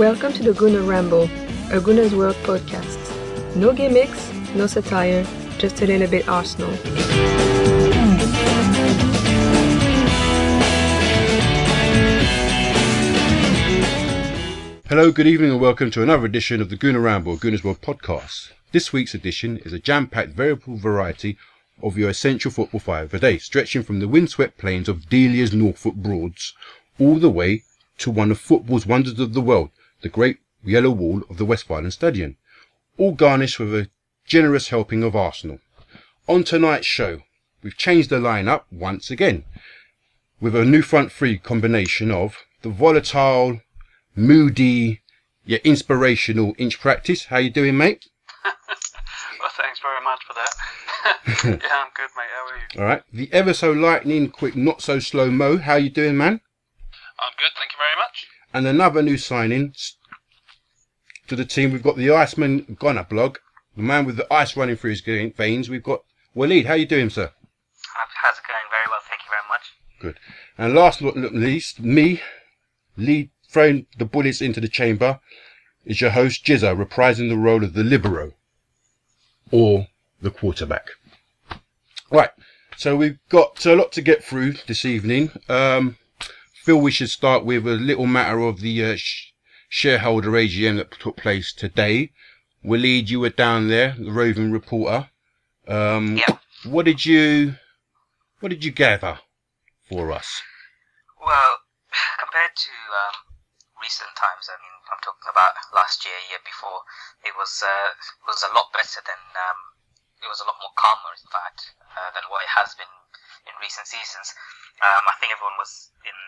Welcome to the Gooner Ramble, a Gooner's World podcast. No gimmicks, no satire, just a little bit Arsenal. Hello, good evening, and welcome to another edition of the Gooner Ramble, Gooner's World podcast. This week's edition is a jam-packed variable variety of your essential football five a day, stretching from the windswept plains of Delia's Norfolk Broads all the way to one of football's wonders of the world, the great yellow wall of the Westfalen Stadion, all garnished with a generous helping of Arsenal. On tonight's show, we've changed the lineup once again with a new front three combination of the volatile, moody, yet inspirational inch practice. How you doing, mate? well, thanks very much for that. yeah, I'm good, mate. How are you? All right. The ever so lightning quick, not so slow mo. How you doing, man? I'm good, thank you very much. And another new signing to the team. We've got the Iceman Gunner blog, the man with the ice running through his veins. We've got Waleed. How you doing, sir? How's it going? Very well, thank you very much. Good. And last but not least, me, lead throwing the bullets into the chamber, is your host Jizza, reprising the role of the libero or the quarterback. Right. So we've got a lot to get through this evening. Um, feel we should start with a little matter of the uh, sh- shareholder AGM that took place today. Waleed, you were down there, the roving reporter. Um, Yeah. What did you, what did you gather for us? Well, compared to um, recent times, I mean, I'm talking about last year, year before, it was uh, was a lot better than um, it was a lot more calmer, in fact, uh, than what it has been in recent seasons. Um, I think everyone was in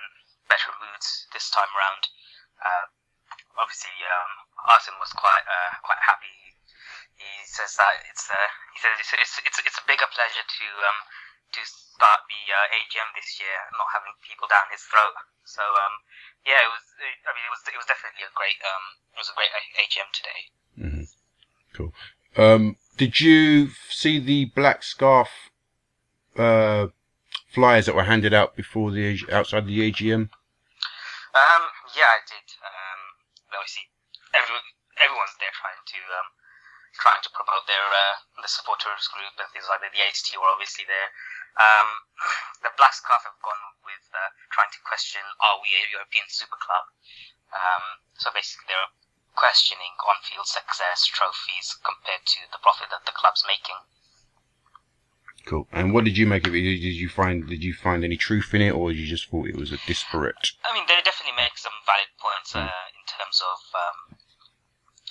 better moods this time around. Uh, obviously, um, Arsene was quite uh, quite happy. He says that it's uh, he says it's it's it's, it's a bigger pleasure to um, to start the uh, AGM this year, not having people down his throat. So um, yeah, it was. I mean, it was it was definitely a great um, it was a great AGM today. Cool. Um, did you see the black scarf uh, flyers that were handed out before the outside the AGM? Um, yeah, I did. Everyone everyone's there trying to um, trying to promote their uh, the supporters group and things like that. The HT were obviously there. Um, the Black Scarf have gone with uh, trying to question: Are we a European super club? Um, so basically, they're questioning on-field success, trophies compared to the profit that the club's making. Cool. And what did you make of it? Did you find did you find any truth in it, or you just thought it was a disparate? I mean, they definitely make some valid points uh, in terms of um,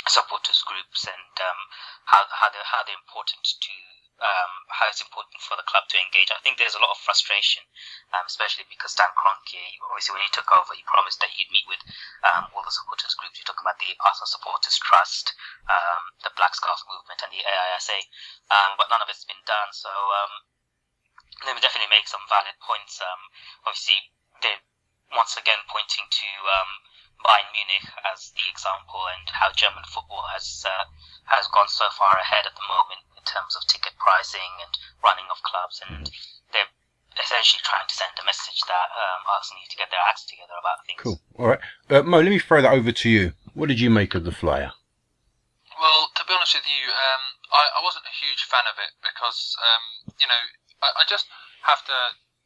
supporters groups and um, how how they're how they're important to um, how it's important for the club to engage. I think there's a lot of frustration, um, especially because Stan Kroenke, obviously when he took over, he promised that he'd meet with um, all the supporters groups. You're talking about the Arsenal Supporters Trust, um, the Black Scarf Movement, and the AISA, um, but none of it's been done. So um, they definitely make some valid points. Obviously, they're once again pointing to Bayern Munich as the example and how German football has uh, has gone so far ahead at the moment in terms of ticket pricing and running of clubs, and they're essentially trying to send a message that um, Arsenal need to get their acts together about things. Cool. All right, uh, Mo. Let me throw that over to you. What did you make of the flyer? Well, to be honest with you, um, I, I wasn't a huge fan of it because, um, you know, I, I just have to.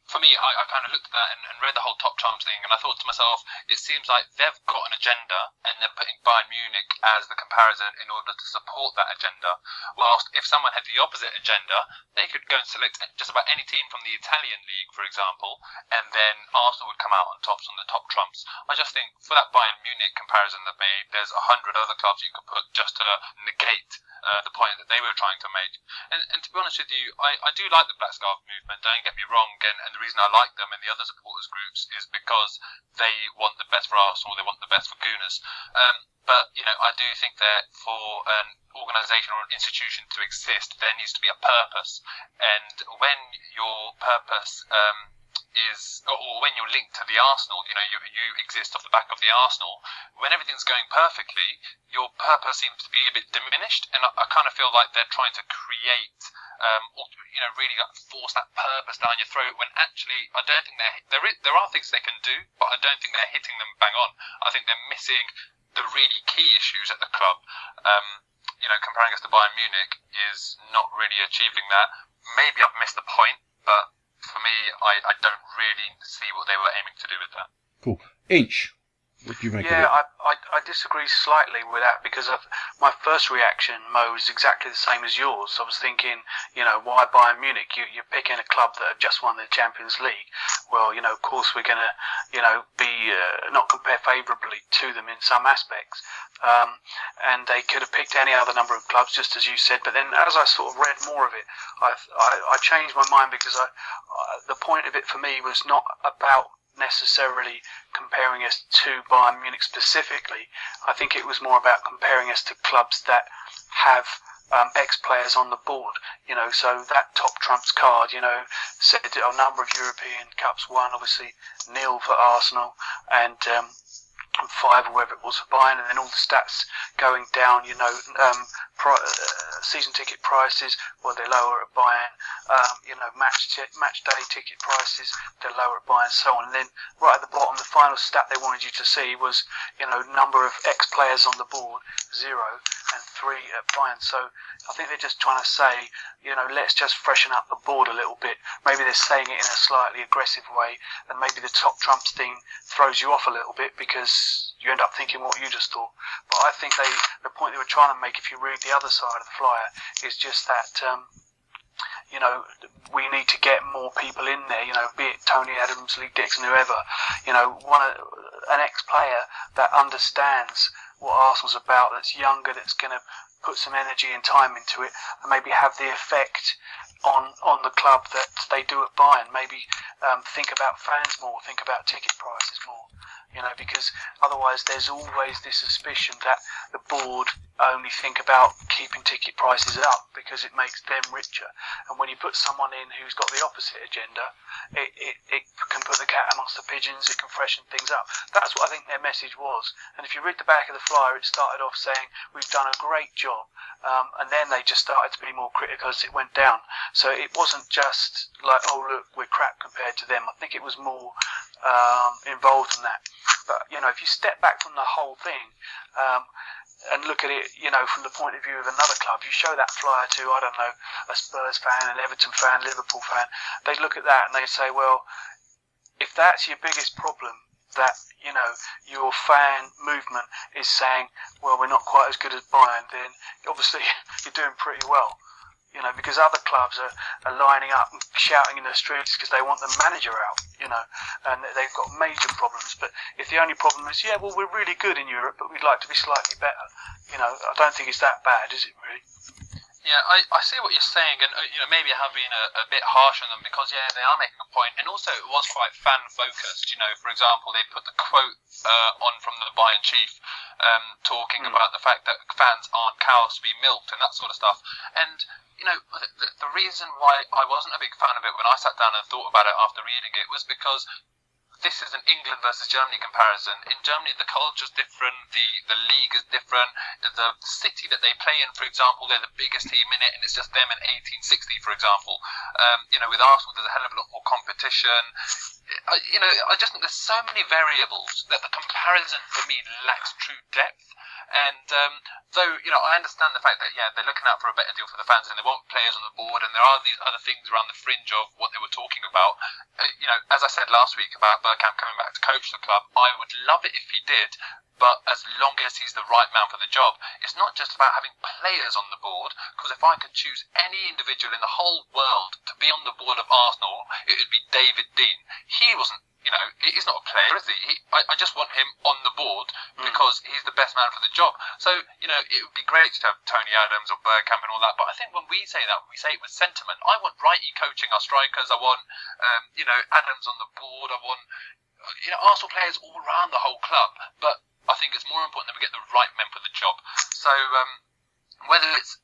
For me, I, I kind of looked at that and, and read the whole top trumps thing, and I thought to myself, it seems like they've got an agenda, and they're putting Bayern Munich as the comparison in order to support that agenda. Whilst if someone had the opposite agenda, they could go and select just about any team from the Italian league, for example, and then Arsenal would come out on tops on the top trumps. I just think for that Bayern Munich comparison that made, there's a hundred other clubs you could put just to negate uh, the point that they were trying to make. And, and to be honest with you, I, I do like the Black Scarf movement, don't get me wrong, and, and the reason I like them and the other supporters groups is because they want the best for Arsenal, they want the best for Gooners. Um, but, you know, I do think that for an organisation or an institution to exist, there needs to be a purpose. And when your purpose um, is, or when you're linked to the Arsenal, you know, you, you exist off the back of the Arsenal, when everything's going perfectly, your purpose seems to be a bit diminished. And I, I kind of feel like they're trying to create, um, or, you know, really like force that purpose down your throat when actually I don't think they're, there, is, there are things they can do, but I don't think they're hitting them bang on. I think they're missing the really key issues at the club. Um, you know, comparing us to Bayern Munich is not really achieving that. Maybe I've missed the point, but for me, I, I don't really see what they were aiming to do with that. Cool. Inch. What do you make yeah, of it? I, I, I disagree slightly with that because of my first reaction, Mo, was exactly the same as yours. I was thinking, you know, why Bayern Munich? You, you're picking a club that have just won the Champions League. Well, you know, of course we're going to, you know, be uh, not compare favourably to them in some aspects. Um, and they could have picked any other number of clubs, just as you said. But then, as I sort of read more of it, I, I, I changed my mind because I, I, the point of it for me was not about necessarily comparing us to Bayern Munich specifically. I think it was more about comparing us to clubs that have um, ex-players on the board. You know, so that top trumps card. You know, said a number of European Cups won, obviously nil for Arsenal, and um, five or whatever it was for Bayern, and then all the stats going down. You know, um, uh, season ticket prices, well, they're lower at Bayern. Um, you know, match t- match day ticket prices, they're lower at Bayern, so on. And then right at the bottom, the final stat they wanted you to see was, you know, number of ex players on the board, zero, and three at Bayern. So I think they're just trying to say, you know, let's just freshen up the board a little bit. Maybe they're saying it in a slightly aggressive way, and maybe the top trumps thing throws you off a little bit because you end up thinking what you just thought. But I think they, the point they were trying to make, if you read the other side of the flyer, is just that. Um, you know, we need to get more people in there. You know, be it Tony Adams, Lee Dixon, whoever. You know, one an ex-player that understands what Arsenal's about, that's younger, that's going to put some energy and time into it, and maybe have the effect on on the club that they do at Bayern. Maybe um, think about fans more, think about ticket prices more. You know, because otherwise there's always this suspicion that the board only think about keeping ticket prices up because it makes them richer. And when you put someone in who's got the opposite agenda, it, it, it can put the cat amongst the pigeons, it can freshen things up. That's what I think their message was. And if you read the back of the flyer, it started off saying, We've done a great job. Um, and then they just started to be more critical as it went down. So it wasn't just like, oh, look, we're crap compared to them. I think it was more um, involved in that. But, you know, if you step back from the whole thing, um, and look at it, you know, from the point of view of another club. You show that flyer to, I don't know, a Spurs fan, an Everton fan, Liverpool fan. They look at that and they say, well, if that's your biggest problem, that you know your fan movement is saying, well, we're not quite as good as Bayern, then obviously you're doing pretty well you know, because other clubs are, are lining up and shouting in the streets because they want the manager out, you know, and they've got major problems. But if the only problem is, yeah, well, we're really good in Europe, but we'd like to be slightly better, you know, I don't think it's that bad, is it really? Yeah, I, I see what you're saying, and uh, you know maybe I have been a, a bit harsh on them because yeah, they are making a point, and also it was quite fan focused. You know, for example, they put the quote uh, on from the Bayern chief um, talking mm. about the fact that fans aren't cows to be milked and that sort of stuff, and you know, the, the reason why I wasn't a big fan of it when I sat down and thought about it after reading it was because this is an England versus Germany comparison. In Germany, the culture's different, the, the league is different. The city that they play in, for example, they're the biggest team in it, and it's just them in 1860, for example. Um, you know, with Arsenal, there's a hell of a lot more competition. I, you know, I just think there's so many variables that the comparison for me lacks true depth. And um, though you know, I understand the fact that yeah, they're looking out for a better deal for the fans and they want players on the board, and there are these other things around the fringe of what they were talking about. Uh, you know, as I said last week about Bergkamp coming back to coach the club, I would love it if he did. But as long as he's the right man for the job, it's not just about having players on the board. Because if I could choose any individual in the whole world to be on the board of Arsenal, it would be David Dein. He wasn't you know, he's not a player, is he? he I, I, just want him on the board mm. because he's the best man for the job. So, you know, it would be great to have Tony Adams or Bergkamp and all that, but I think when we say that, we say it with sentiment. I want Wrighty coaching our strikers. I want, um, you know, Adams on the board. I want, you know, Arsenal players all around the whole club. But I think it's more important that we get the right men for the job. So, um, whether it's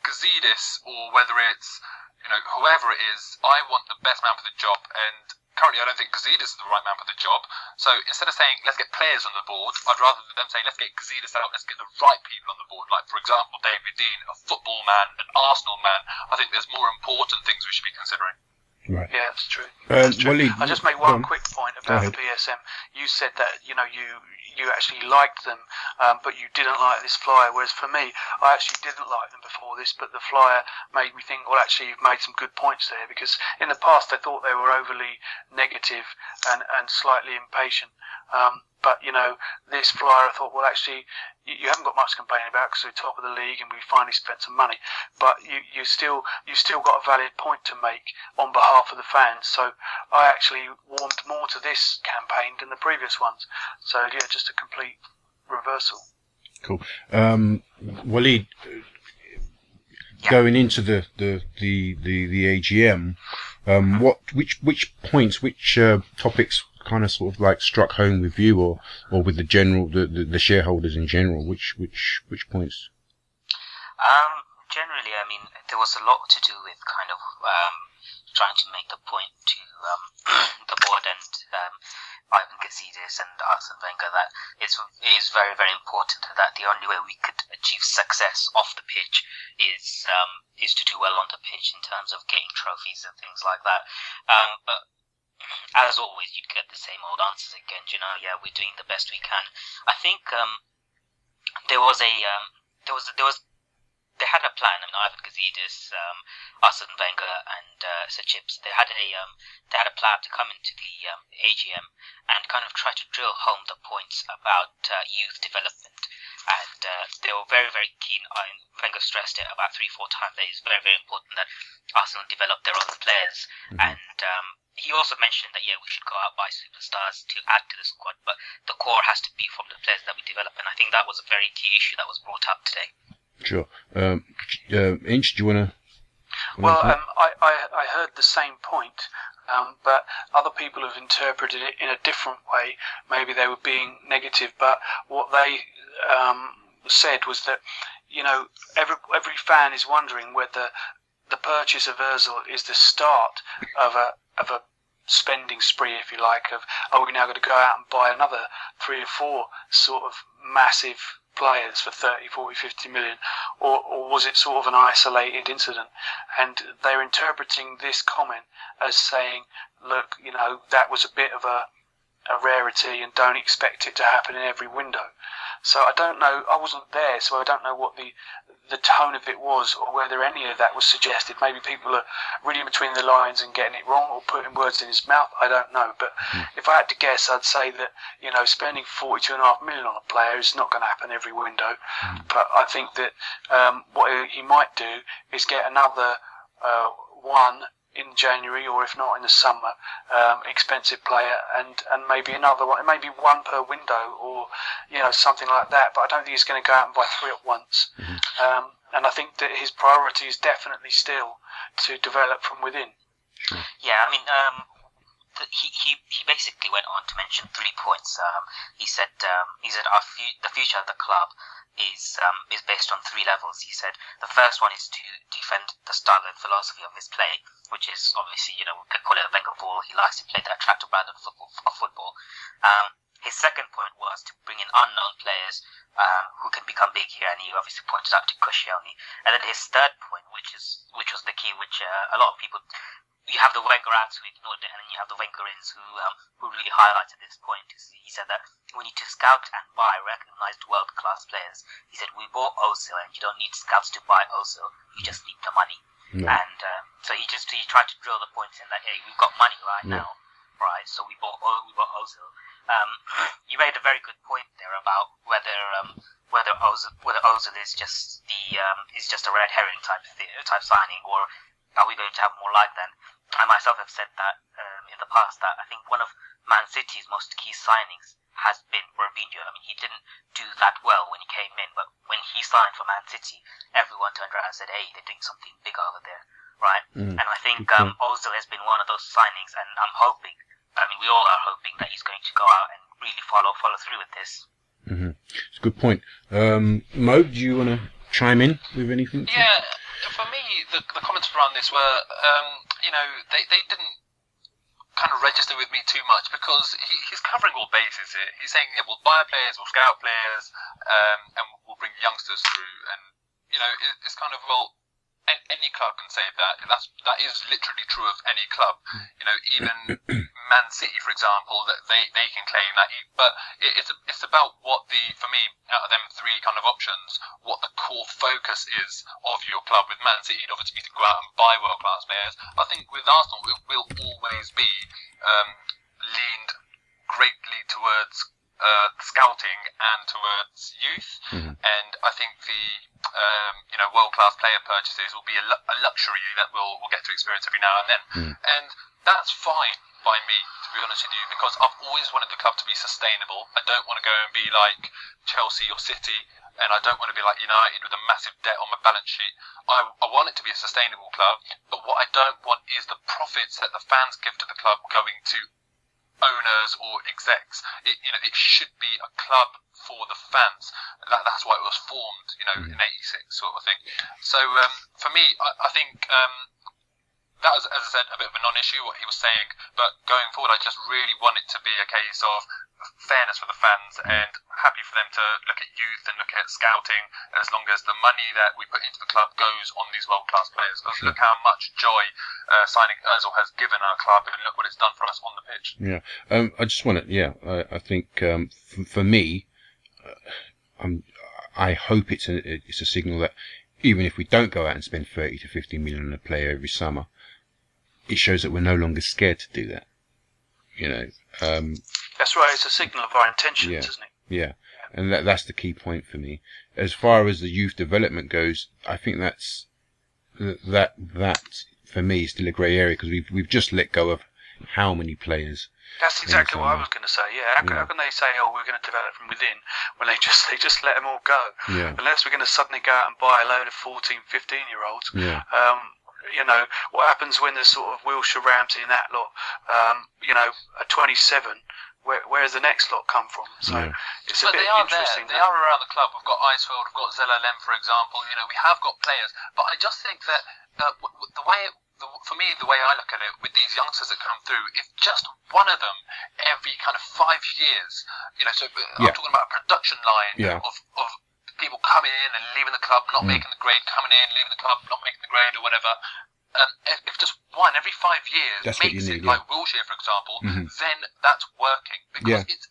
Gazidis or whether it's, you know, whoever it is, I want the best man for the job. And currently I don't think Gazidis is the right man for the job. So instead of saying let's get players on the board, I'd rather them say let's get Gazidis out, let's get the right people on the board. Like for example, David Dein, a football man, an Arsenal man. I think there's more important things we should be considering. Right. Yeah, that's true. Um, that's true. Waleed, I'll just make one quick point about the BSM. You said that you know you you actually liked them, um, but you didn't like this flyer. Whereas for me, I actually didn't like them before this, but the flyer made me think, well, actually, you've made some good points there because in the past I thought they were overly negative and, and slightly impatient. Um, but you know, this flyer, I thought, well, actually, you, you haven't got much to complain about because we're top of the league and we finally spent some money. But you, you still, you still got a valid point to make on behalf of the fans. So I actually warmed more to this campaign than the previous ones. So yeah, just a complete reversal. Cool. Um, Waleed, going into the the the the, the AGM, um, what which which points, which uh, topics kind of sort of like struck home with you or or with the general the, the, the shareholders in general? Which which which points? Um, generally, I mean, there was a lot to do with kind of um, trying to make the point to um, the board and um, Ivan Gazidis and Arsene Wenger that it's, it is very, very important that the only way we could achieve success off the pitch is um, is to do well on the pitch in terms of getting trophies and things like that. Um, but as always, you get the same old answers again. You know, yeah, we're doing the best we can. I think um, there was a um, there was there was they had a plan. I mean, Ivan Gazidis, um, Arsene Wenger, and uh, Sir Chips, they had a um, they had a plan to come into the um, AGM and kind of try to drill home the points about uh, youth development. And uh, they were very, very keen. I Wenger stressed it about three, four times that it's very, very important that Arsenal develop their own players. Mm-hmm. And um, he also mentioned that yeah, we should go out buy superstars to add to the squad, but the core has to be from the players that we develop. And I think that was a very key issue that was brought up today. Sure. Um, uh, Inch, do you want to? Well, um, I, I, I heard the same point, um, but other people have interpreted it in a different way. Maybe they were being negative, but what they um, said was that, you know, every, every fan is wondering whether the purchase of Ozil is the start of a, of a spending spree, if you like, of are we now going to go out and buy another three or four sort of massive players for 30, 40, 50 million, or, or was it sort of an isolated incident? And they're interpreting this comment as saying, look, you know, that was a bit of a, a rarity and don't expect it to happen in every window. So I don't know. I wasn't there, so I don't know what the the tone of it was, or whether any of that was suggested. Maybe people are reading between the lines and getting it wrong, or putting words in his mouth. I don't know. But mm. if I had to guess, I'd say that you know spending forty-two and a half million on a player is not going to happen every window. Mm. But I think that um, what he might do is get another uh, one in January or if not in the summer, um, expensive player, and, and maybe another one, maybe one per window or you know something like that. But I don't think he's going to go out and buy three at once. Mm-hmm. Um, and I think that his priority is definitely still to develop from within. Yeah, I mean, um, he, he he basically went on to mention three points. Um, he said um, he said our fu- the future of the club is um, is based on three levels. He said the first one is to defend the style and philosophy of his play, which is obviously you know we could call it a Wenger ball. He likes to play the attractive brand of football. Of football. Um, his second point was to bring in unknown players um, who can become big here, and he obviously pointed out to Koscielny. And then his third point, which is which was the key, which uh, a lot of people you have the Wenger outs who ignored it, and then you have the Wenger-ins who um, who really highlighted this point. He said that we need to scout and buy recognized world-class players. He said we bought Ozil, and you don't need scouts to buy Ozil. You just need the money. And um, so he just he tried to drill the point in that hey, we've got money right now, right? So we bought we bought Ozil. Um, you made a very good point there about whether um, whether Ozil whether Ozil is just the um, is just a red herring type type signing, or are we going to have more like that? I myself have said that um, in the past that I think one of Man City's most key signings has been Robinho. I mean, he didn't do that well when he came in, but when he signed for Man City, everyone turned around and said, "Hey, they're doing something big over there." Right? Mm. And I think um, Ozil has been one of those signings, and I'm hoping. I mean, we all are hoping that he's going to go out and really follow follow through with this. Mm-hmm. It's a good point. Um, Mo, do you want to chime in with anything? Yeah, for me, the, the comments around this were, um, you know, they, they didn't kind of register with me too much because he, he's covering all bases here. He's saying, yeah, we'll buy players, we'll scout players, um, and we'll bring youngsters through. And, you know, it, it's kind of, well, any club can say that. That's that is literally true of any club. You know, even Man City, for example, that they, they can claim that. But it, it's it's about what the for me out of them three kind of options, what the core focus is of your club. With Man City, it'd obviously be to go out and buy world class players. I think with Arsenal, it will always be um, leaned greatly towards uh, scouting and towards youth. Mhm. And I think the um, you know world class player purchases will be a, lu- a luxury that we'll we'll get to experience every now and then. Mm. And that's fine by me, to be honest with you, because I've always wanted the club to be sustainable. I don't want to go and be like Chelsea or City, and I don't want to be like United with a massive debt on my balance sheet. I, I want it to be a sustainable club, but what I don't want is the profits that the fans give to the club going to owners or execs. It, you know, it should be a club for the fans. That, that's why it was formed, you know, in '86 sort of thing. So um, for me, I, I think um, that was, as I said, a bit of a non-issue what he was saying. But going forward, I just really want it to be a case of fairness for the fans and happy for them to look at youth and look at scouting as long as the money that we put into the club goes on these world-class players. Because look how much joy uh, signing Ozil has given our club and look what it's done for us on the pitch. Yeah, um, I just want to. Yeah, I, I think um, f- for me, uh, I'm, I hope it's a it's a signal that even if we don't go out and spend thirty to fifty million on a player every summer, it shows that we're no longer scared to do that. You know, um, That's right. It's a signal of our intentions, Yeah. isn't it? yeah, and that that's the key point for me. As far as the youth development goes, I think that's that that for me is still a grey area because we've we've just let go of how many players. That's exactly what I was going to say. Yeah. How, can, Yeah. how can they say, "Oh, we're going to develop from within," when they just they just let them all go? Yeah, Unless we're going to suddenly go out and buy a load of 14, 15 year olds. yeah, Um, you know what happens when there's sort of Wilshere, Ramsey, and that lot. Um, you know, at 27, where where does the next lot come from? So Yeah. it's a But bit they are there. They are around the club. We've got Eisfeld, we've got Zelalem, for example. You know, we have got players. But I just think that uh, w- w- the way, the, for me, the way I look at it with these youngsters that come through, if just one of them every kind of five years, you know, so uh, Yeah. I'm talking about a production line Yeah. of, of people coming in and leaving the club, not Mm. making the grade, coming in, leaving the club, not making the grade or whatever. Um, if, if just one every five years That's makes you it yeah. like Wilshere, for example, Mhm. then that's working because Yeah. it's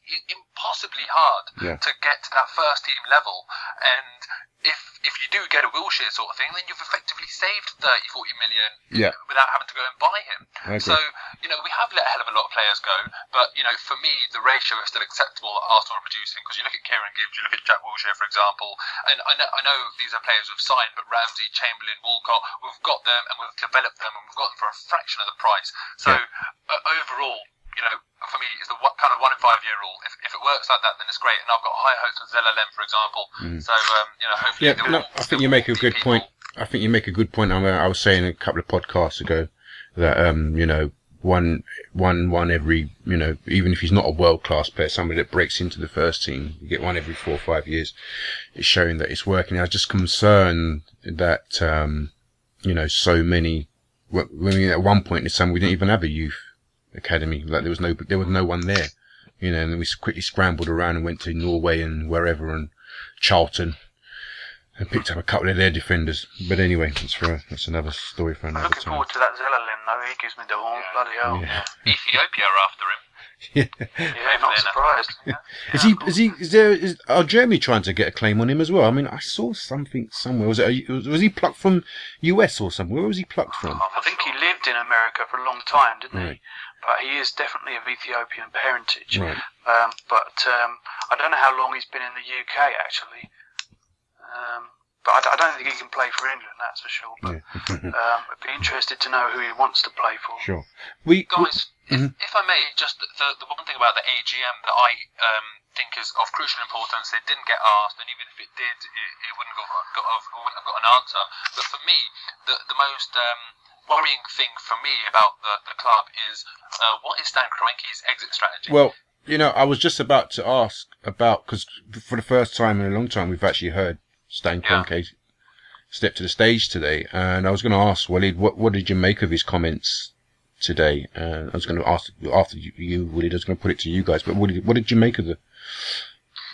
impossibly hard Yeah. to get to that first team level. And if if you do get a Wilshere sort of thing, then you've effectively saved 30, 40 million yeah. without having to go and buy him. Agree. So, you know, we have let a hell of a lot of players go, but, you know, for me, the ratio is still acceptable that Arsenal are producing because you look at Kieran Gibbs, you look at Jack Wilshere, for example, and I know, I know these are players we've signed, but Ramsey, Chamberlain, Walcott, we've got them and we've developed them and we've got them for a fraction of the price. So, uh, overall, you know, for me, it's the one, kind of one in five year rule. If, if it works like that, then it's great. And I've got high hopes with Zelalem, for example. So, um, you know, hopefully. Yeah, no, I think you make a good people- point. I think you make a good point. I, mean, I was saying a couple of podcasts ago that um, you know, one, one, one every, you know, even if he's not a world class player, somebody that breaks into the first team, you get one every four or five years. It's showing that it's working. I was just concerned that um, you know, so many. When we at one point in the summer, we didn't even have a youth academy. Like there was no, there was no one there. You know, and then we quickly scrambled around and went to Norway and wherever and Charlton and picked up a couple of their defenders. But anyway, that's for that's another story for I'm another looking time. forward to that Zelalem though. He gives me the horn. Bloody hell. Yeah. Ethiopia are after him. Yeah. Yeah, not surprised. Is he? Is he? Is there? Is are Germany trying to get a claim on him as well? I mean, I saw something somewhere. Was it? A, was, was he plucked from US or somewhere? Where was he plucked from? I think he lived in America for a long time, didn't Right. he? But he is definitely of Ethiopian parentage. Right. Um, but um, I don't know how long he's been in the UK actually. Um, but I don't think he can play for England, that's for sure. But Yeah. um, I'd be interested to know who he wants to play for. sure. We. Guys, if, Mhm. if I may, just the, the one thing about the AGM that I um, think is of crucial importance, it didn't get asked, and even if it did, it, it wouldn't, got, got, have, wouldn't have got an answer. But for me, the, the most um, worrying thing for me about the, the club is uh, what is Stan Kroenke's exit strategy? Well, you know, I was just about to ask about because for the first time in a long time, we've actually heard Stan Yeah. Kroenke step to the stage today, and I was going to ask Walid, what what did you make of his comments today? Uh, I was going to ask after you, you Walid, I was going to put it to you guys, but what did what did you make of the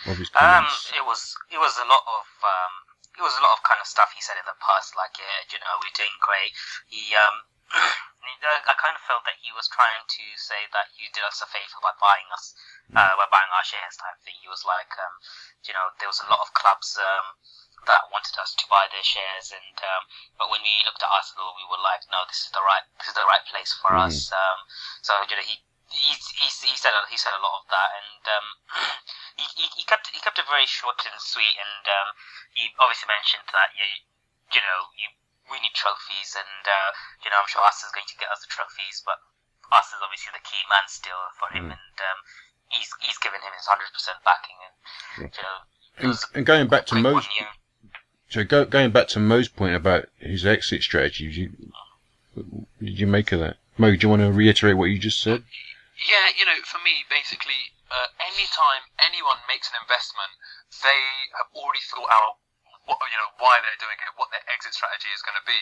of his Um, comments? it was it was a lot of um, it was a lot of kind of stuff he said in the past, like yeah, you know, we're doing great. He um, I, I kind of felt that he was trying to say that you did us a favor by buying us, uh, by buying our shares type thing. He was like, um, you know, there was a lot of clubs um, that wanted us to buy their shares, and um, but when we looked at Arsenal, we were like, no, this is the right, this is the right place for Mhm. us. Um, so you know, he. He, he, he said a- he said a lot of that, and um, he, he, he kept he kept it very short and sweet, and um, he obviously mentioned that you you know you we need trophies, and uh, you know I'm sure us is going to get us the trophies, but us is obviously the key man still for him, Mm. and um, he's he's given him his hundred percent backing, and you know And, and going back to quick Mo's, one year. so go, going back to Mo's point about his exit strategy, you, what did you make of that? Mo, do you want to reiterate what you just said? Yeah, you know, for me, basically, uh, anytime anyone makes an investment, they have already thought out what you know why they're doing it, what their exit strategy is going to be.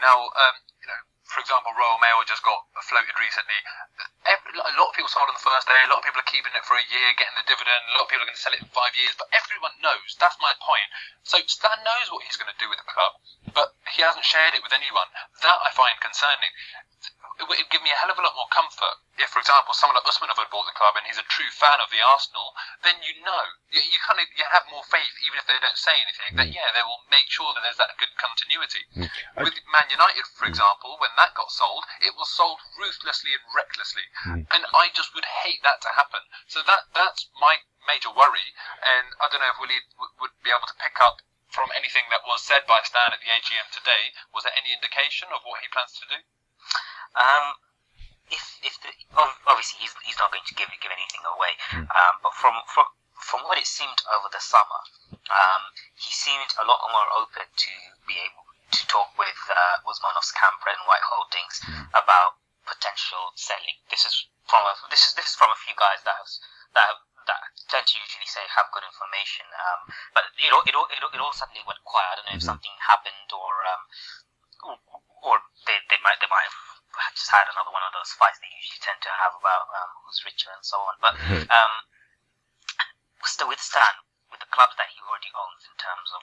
Now, um, you know, for example, Royal Mail just got floated recently. Every, a lot of people sold on the first day. A lot of people are keeping it for a year, getting the dividend. A lot of people are going to sell it in five years. But everyone knows. That's my point. So Stan knows what he's going to do with the club, but he hasn't shared it with anyone. That I find concerning it would give me a hell of a lot more comfort if, for example, someone like Usmanov had bought the club and he's a true fan of the Arsenal. Then you know you, you kind of you have more faith, even if they don't say anything. That mm. yeah, they will make sure that there's that good continuity. Mm. I- With Man United, for mm. example, when that got sold, it was sold ruthlessly and recklessly, Mm. and I just would hate that to happen. So that that's my major worry, and I don't know if Waleed would be able to pick up. From anything that was said by Stan at the AGM today, was there any indication of what he plans to do? Um, if if the, obviously he's he's not going to give give anything away, Hmm. um, but from from from what it seemed over the summer, um, he seemed a lot more open to be able to talk with uh, Usmanov's camp and White Holdings Hmm. about potential selling. This is from a, this is this is from a few guys that have, that have, that tend to usually say have good information. Um, but it all, it all, it all, it all suddenly went quiet. I don't know if Mhm. something happened or um, or, or they, they might they might have just had another one of those fights they usually tend to have about um, who's richer and so on. But um, still with Stan, with the clubs that he already owns in terms of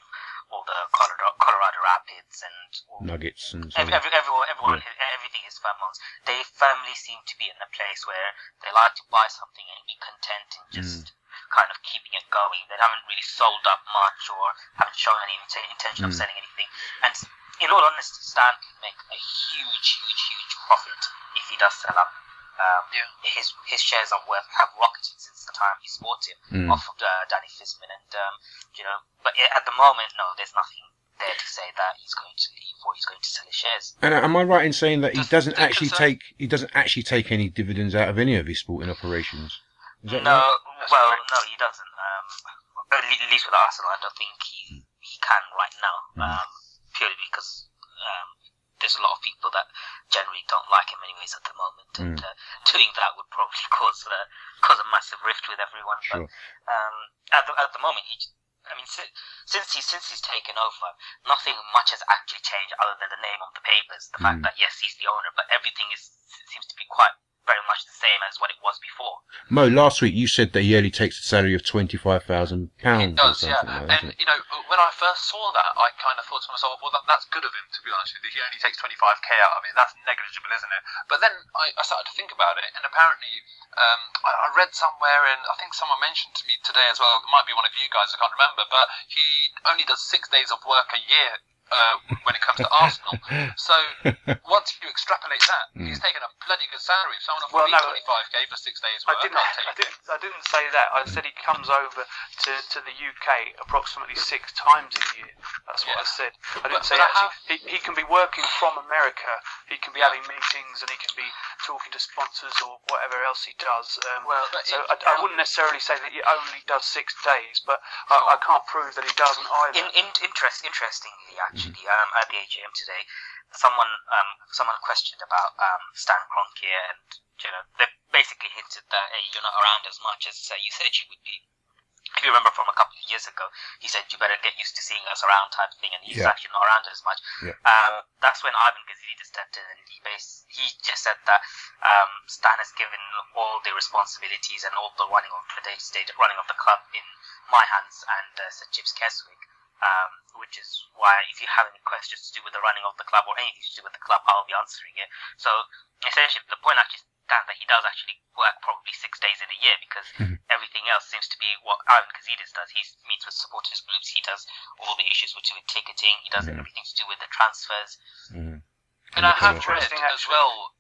all the Colorado, Colorado Rapids and all Nuggets and Every, every, everyone, everyone, everything is firm owns. They firmly seem to be in a place where they like to buy something and be content in just kind of keeping it going. They haven't really sold up much or haven't shown any int- intention of Mm. selling anything. And in all honesty, Stan can make a huge, huge, huge profit if he does sell up. Um, Yeah. His his shares are worth have rocketed since the time he bought him Mm. off of uh, Danny Fiszman, and um, you know, but at the moment, no, there's nothing there to say that he's going to leave or he's going to sell his shares. And am I right in saying that he Does- doesn't actually concern- take he doesn't actually take any dividends out of any of his sporting operations? Is that no, right? Well, correct. no, he doesn't. Um, at least with Arsenal, I don't think he he can right now. Mhm. Um, purely because um, there's a lot of people that generally don't like him anyways at the moment, and uh, doing that would probably cause uh, cause a massive rift with everyone. Sure. But um, at the at the moment, he. I mean, si- since he since he's taken over, nothing much has actually changed other than the name on the papers. The fact Mm. that yes, he's the owner, but everything is seems to be quite very much the same as what it was before. Mo, last week you said that he only takes a salary of twenty-five thousand pounds. or does, yeah. like that. And you know, when I first saw that, I kind of thought to myself, well, that, that's good of him. To be honest with you, he only takes 25k out of it. That's negligible, isn't it? But then I, I started to think about it, and apparently, um, I, I read somewhere, and I think someone mentioned to me today as well. It might be one of you guys. I can't remember, but he only does six days of work a year. Uh, when it comes to Arsenal, so once you extrapolate that, Mm. he's taking a bloody good salary. If someone offered Well, me no, 25k for six days I didn't. I'll take I didn't. I didn't say that. I said he comes over to, to the UK approximately six times a year. That's what I said. I didn't say but I actually. He, he can be working from America. He can be having meetings and he can be talking to sponsors or whatever else he does. Um, Well, so it- I, I wouldn't necessarily say that he only does six days, but I, I can't prove that he doesn't either. In, in, interest, interestingly, actually, um, at the AGM today, someone um, someone questioned about um, Stan Kroenke, and you know, they basically hinted that hey, you're not around as much as uh, you said you would be. If you remember from a couple of years ago, he said you better get used to seeing us around type thing, and he's Yeah. actually not around as much. Yeah. Um, that's when Ivan Gazidis stepped in, and he bas- he just said that um, Stan has given all the responsibilities and all the running of the day-to-day running of the club in my hands and uh, Sir Chips Keswick. Um, which is why if you have any questions to do with the running of the club or anything to do with the club, I'll be answering it. So essentially, the point actually stands that he does actually work probably six days in a year because Mhm. everything else seems to be what Ivan Gazidis does. He meets with supporters groups, he does all the issues with, with ticketing, he does Mhm. everything to do with the transfers. Mm. And I have Okay. read Interesting, as actually. well.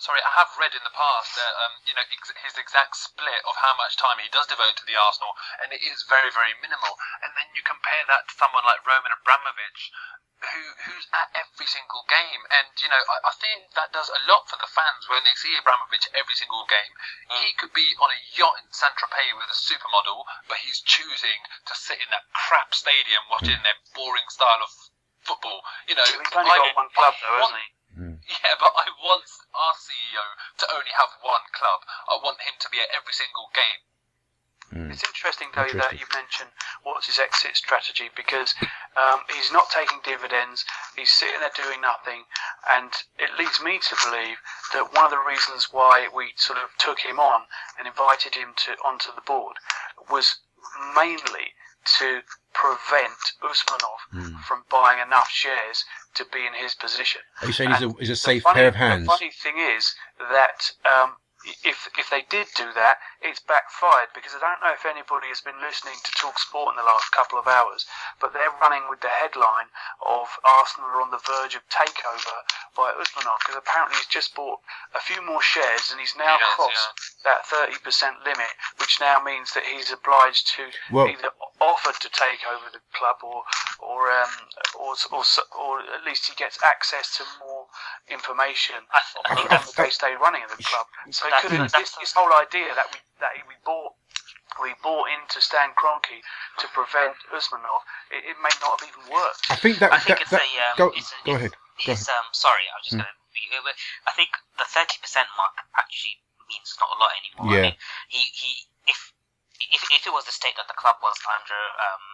Sorry, I have read in the past that um, you know ex- his exact split of how much time he does devote to the Arsenal, and it is very, very minimal. And then you compare that to someone like Roman Abramovich, who who's at every single game, and you know I, I think that does a lot for the fans when they see Abramovich every single game. He could be on a yacht in Saint Tropez with a supermodel, but he's choosing to sit in that crap stadium watching their boring style of football. You know, He's only I- got one club though, hasn't he? yeah, but I want our CEO to only have one club. I want him to be at every single game. Mm. It's interesting though that you mentioned what's his exit strategy because um, he's not taking dividends. He's sitting there doing nothing, and it leads me to believe that one of the reasons why we sort of took him on and invited him to onto the board was mainly to prevent Usmanov Mm. from buying enough shares to be in his position. Are you saying he's a, he's a safe funny- pair of hands? The funny thing is that um, if if they did do that, it's backfired because I don't know if anybody has been listening to Talk Sport in the last couple of hours, but they're running with the headline of Arsenal are on the verge of takeover by Usmanov because apparently he's just bought a few more shares and he's now He has, crossed that 30% limit, which now means that he's obliged to Well- either offer to take over the club or or um, or, or or at least he gets access to more information I, th- I on think the that's day-to-day running of the club. So it could have, this, this whole idea that we that we bought we bought into Stan Kroenke to prevent Usmanov, it, it may not have even worked. I think that, I think that, it's that a um, go, it's a, go ahead. Go It's um sorry, I was just Hmm. gonna. Be, uh, but I think the thirty percent mark actually means not a lot anymore. I Yeah. mean, he he if if if it was the state that the club was under um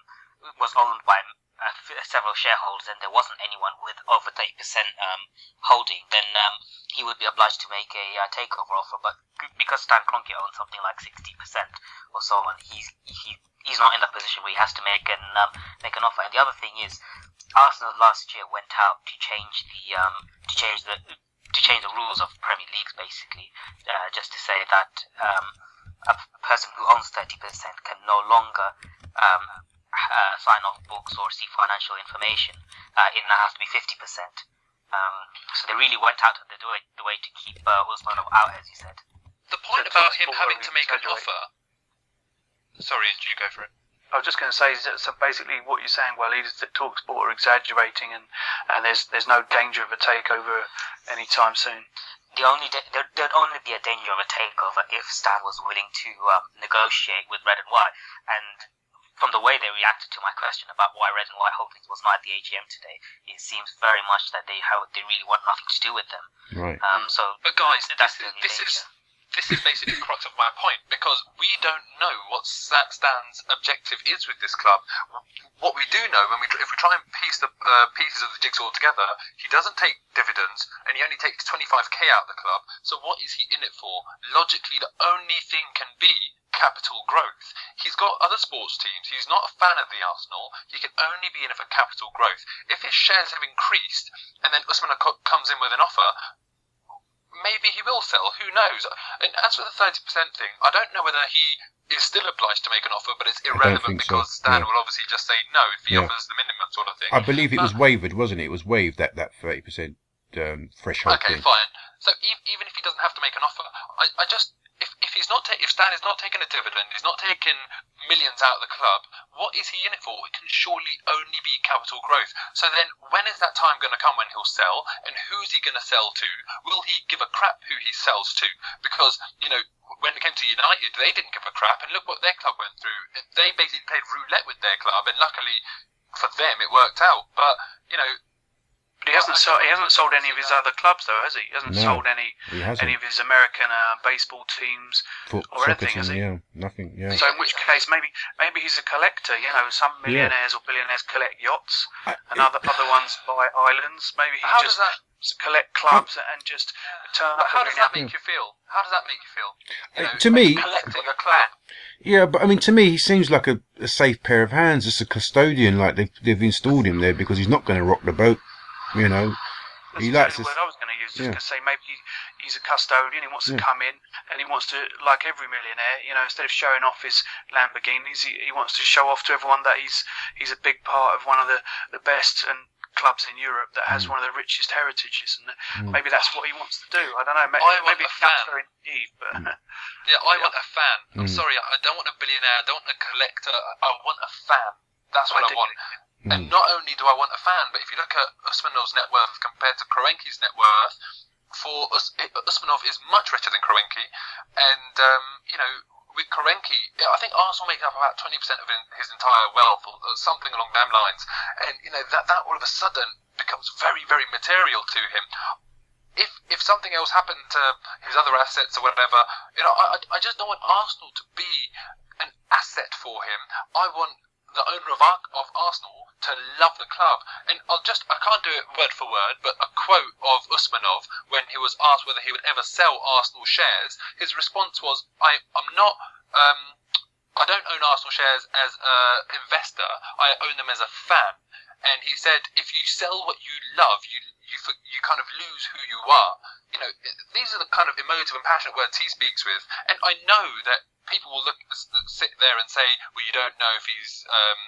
was owned by uh, several shareholders and there wasn't anyone with over thirty percent um holding, then um he would be obliged to make a uh, takeover offer. But because Stan Kroenke owns something like sixty percent or so, and he's he he's not in that position where he has to make an um, make an offer. And the other thing is, Arsenal last year went out to change the um, to change the to change the rules of Premier Leagues basically, uh, just to say that um, a person who owns thirty percent can no longer um, uh, sign off books or see financial information. Uh, it now has to be fifty percent. Um, so they really went out of the way, the way to keep uh, Usmanov out, as you said. The point So about him having to make an offer. Sorry, did you go for it. I was just going to say, that- so basically what you're saying, well, is that Talksport are exaggerating and, and there's there's no danger of a takeover anytime soon. The only da- there, there'd only be a danger of a takeover if Stan was willing to um, negotiate with Red and White. And from the way they reacted to my question about why Red and White Holdings was not at the AGM today, it seems very much that they have they really want nothing to do with them. Right. Um, so But guys, that's this is the only this is this is basically the crux of my point because we don't know what Sa- Stan's objective is with this club. What we do know, when we if we try and piece the uh, pieces of the jigsaw together, he doesn't take dividends and he only takes 25k out of the club. So what is he in it for? Logically, the only thing can be capital growth. He's got other sports teams. He's not a fan of the Arsenal. He can only be in it for capital growth. If his shares have increased and then Usman co- comes in with an offer, maybe he will sell. Who knows? And as for the thirty percent thing, I don't know whether he is still obliged to make an offer, but it's irrelevant think so, because Stan yeah. will obviously just say no if he Yeah. offers the minimum sort of thing. I believe it was But- waived, wasn't it? It was waived that that thirty percent um, threshold Okay, thing. fine. So e- even if he doesn't have to make an offer, I, I just if, if he's not ta- if Stan is not taking a dividend, he's not taking millions out of the club. What is he in it for? It can surely only be capital growth. So then, when is that time going to come when he'll sell, and who's he going to sell to? Will he give a crap who he sells to? Because you know. When it came to United, they didn't give a crap, and look what their club went through. They basically played roulette with their club, and luckily for them, it worked out. But you know, But he hasn't sold, he hasn't sold any of his other clubs though, has he? He hasn't No. sold any hasn't. any of his American uh, baseball teams. Foot, or anything, team, has he? yeah, nothing, yeah. So in which case, maybe maybe he's a collector. You know, some Yeah. millionaires or billionaires collect yachts, I- and other other ones buy islands. Maybe he how just does that? collect clubs and just turn But up how does that make you feel? How does that make you feel? You Uh, know, to me- collecting a club. Yeah, but I mean, to me, he seems like a, a safe pair of hands. Just a custodian, like they've they've installed him there because he's not going to rock the boat. You know, That's he exactly likes the to. word I was going to use. Just yeah. to say maybe he, he's a custodian. He wants to Yeah. come in and he wants to, like every millionaire, you know, instead of showing off his Lamborghinis, he, he wants to show off to everyone that he's he's a big part of one of the the best and clubs in Europe that has one of the richest heritages, and Mm. maybe that's what he wants to do. I don't know. Maybe, I want maybe a fan. very naive, but Yeah, I want a fan. I'm Mm. sorry, I don't want a billionaire. I don't want a collector. I want a fan. That's what I, I dig want. Mm. And not only do I want a fan, but if you look at Usmanov's net worth compared to Kroenke's net worth, for Us- Usmanov is much richer than Kroenke, and um, you know. With Kroenke, I think Arsenal make up about 20% of his entire wealth, or something along them lines. And you know that that all of a sudden becomes very, very material to him if if something else happened to his other assets or whatever, you know, I, I just don't want Arsenal to be an asset for him. I want the owner of of Arsenal to love the club. And I'll just I can't do it word for word, but a quote of Usmanov when he was asked whether he would ever sell Arsenal shares, his response was, "I I'm not." Um, I don't own Arsenal shares as an investor. I own them as a fan. And he said, if you sell what you love, you, you, you kind of lose who you are. You know, these are the kind of emotive and passionate words he speaks with. And I know that people will look sit there and say, well, you don't know if he's um,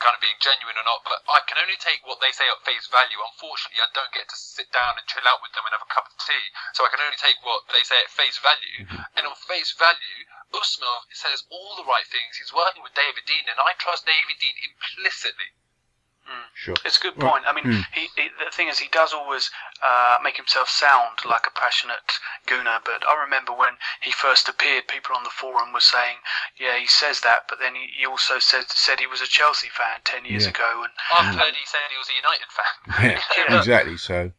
kind of being genuine or not. But I can only take what they say at face value. Unfortunately, I don't get to sit down and chill out with them and have a cup of tea. So I can only take what they say at face value. Mm-hmm. And on face value, Usmanov says all the right things. He's working with David Dein, and I trust David Dein implicitly. Sure. It's a good Right. point. I mean, Hmm. he, he, the thing is, he does always uh, make himself sound like a passionate gooner. But I remember when he first appeared, people on the forum were saying, "Yeah, he says that," but then he, he also said said he was a Chelsea fan ten years Yeah. ago, and I've heard he said he was a United fan. Yeah, exactly. So,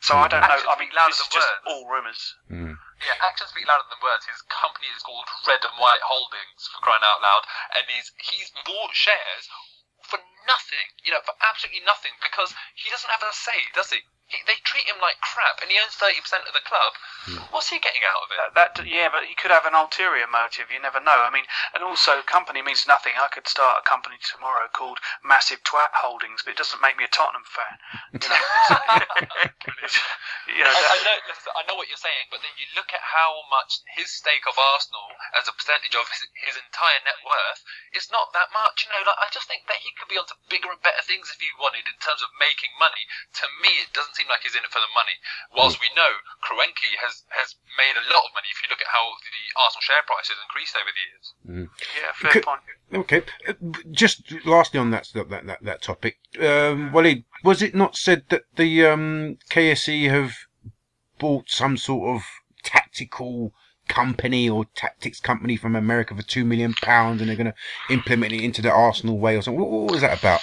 so I don't know. Actions I mean, speak louder this is than just words. all rumours. mm. Yeah, actions speak louder than words. His company is called Red and White Holdings for crying out loud, and he's he's bought shares for nothing. You know, for absolutely nothing because he doesn't have a say, does he? He they treat him like crap, and he owns thirty percent of the club. Hmm. What's he getting out of it? That, that yeah, but he could have an ulterior motive. You never know. I mean, and also company means nothing. I could start a company tomorrow called Massive Twat Holdings, but it doesn't make me a Tottenham fan. You know, it's- you know, I, I know, listen, I know what you're saying, but then you look at how much his stake of Arsenal as a percentage of his, his entire net worth It's not that much. You know, like I just think that he could be onto bigger and better things if he wanted in terms of making money. To me, it doesn't seem like he's in it for the money. Whilst we know Kroenke has has made a lot of money. If you look at how the Arsenal share price has increased over the years. yeah, fair Could- point. Okay. Uh, Just lastly on that that that, that topic, um, Waleed, was it not said that the um, KSE have bought some sort of tactical company or tactics company from America for two million pounds, and they're going to implement it into the Arsenal way or something? What, what was that about?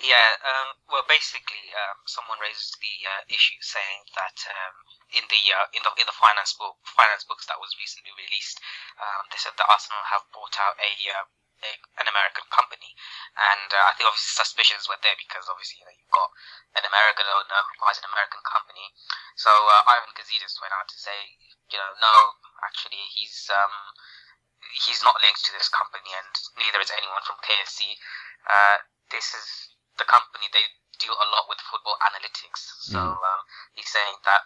Yeah, um, well, basically, um, someone raised the uh, issue saying that um, in the uh, in the in the finance book finance books that was recently released, um, they said that Arsenal have bought out a, uh, a an American company, and uh, I think obviously suspicions were there because obviously you know you've got an American owner who buys an American company. So uh, Ivan Gazidis went out to say, you know, no, actually he's um, he's not linked to this company, and neither is anyone from KSE. Uh, this is the company they deal a lot with football analytics. So um, he's saying that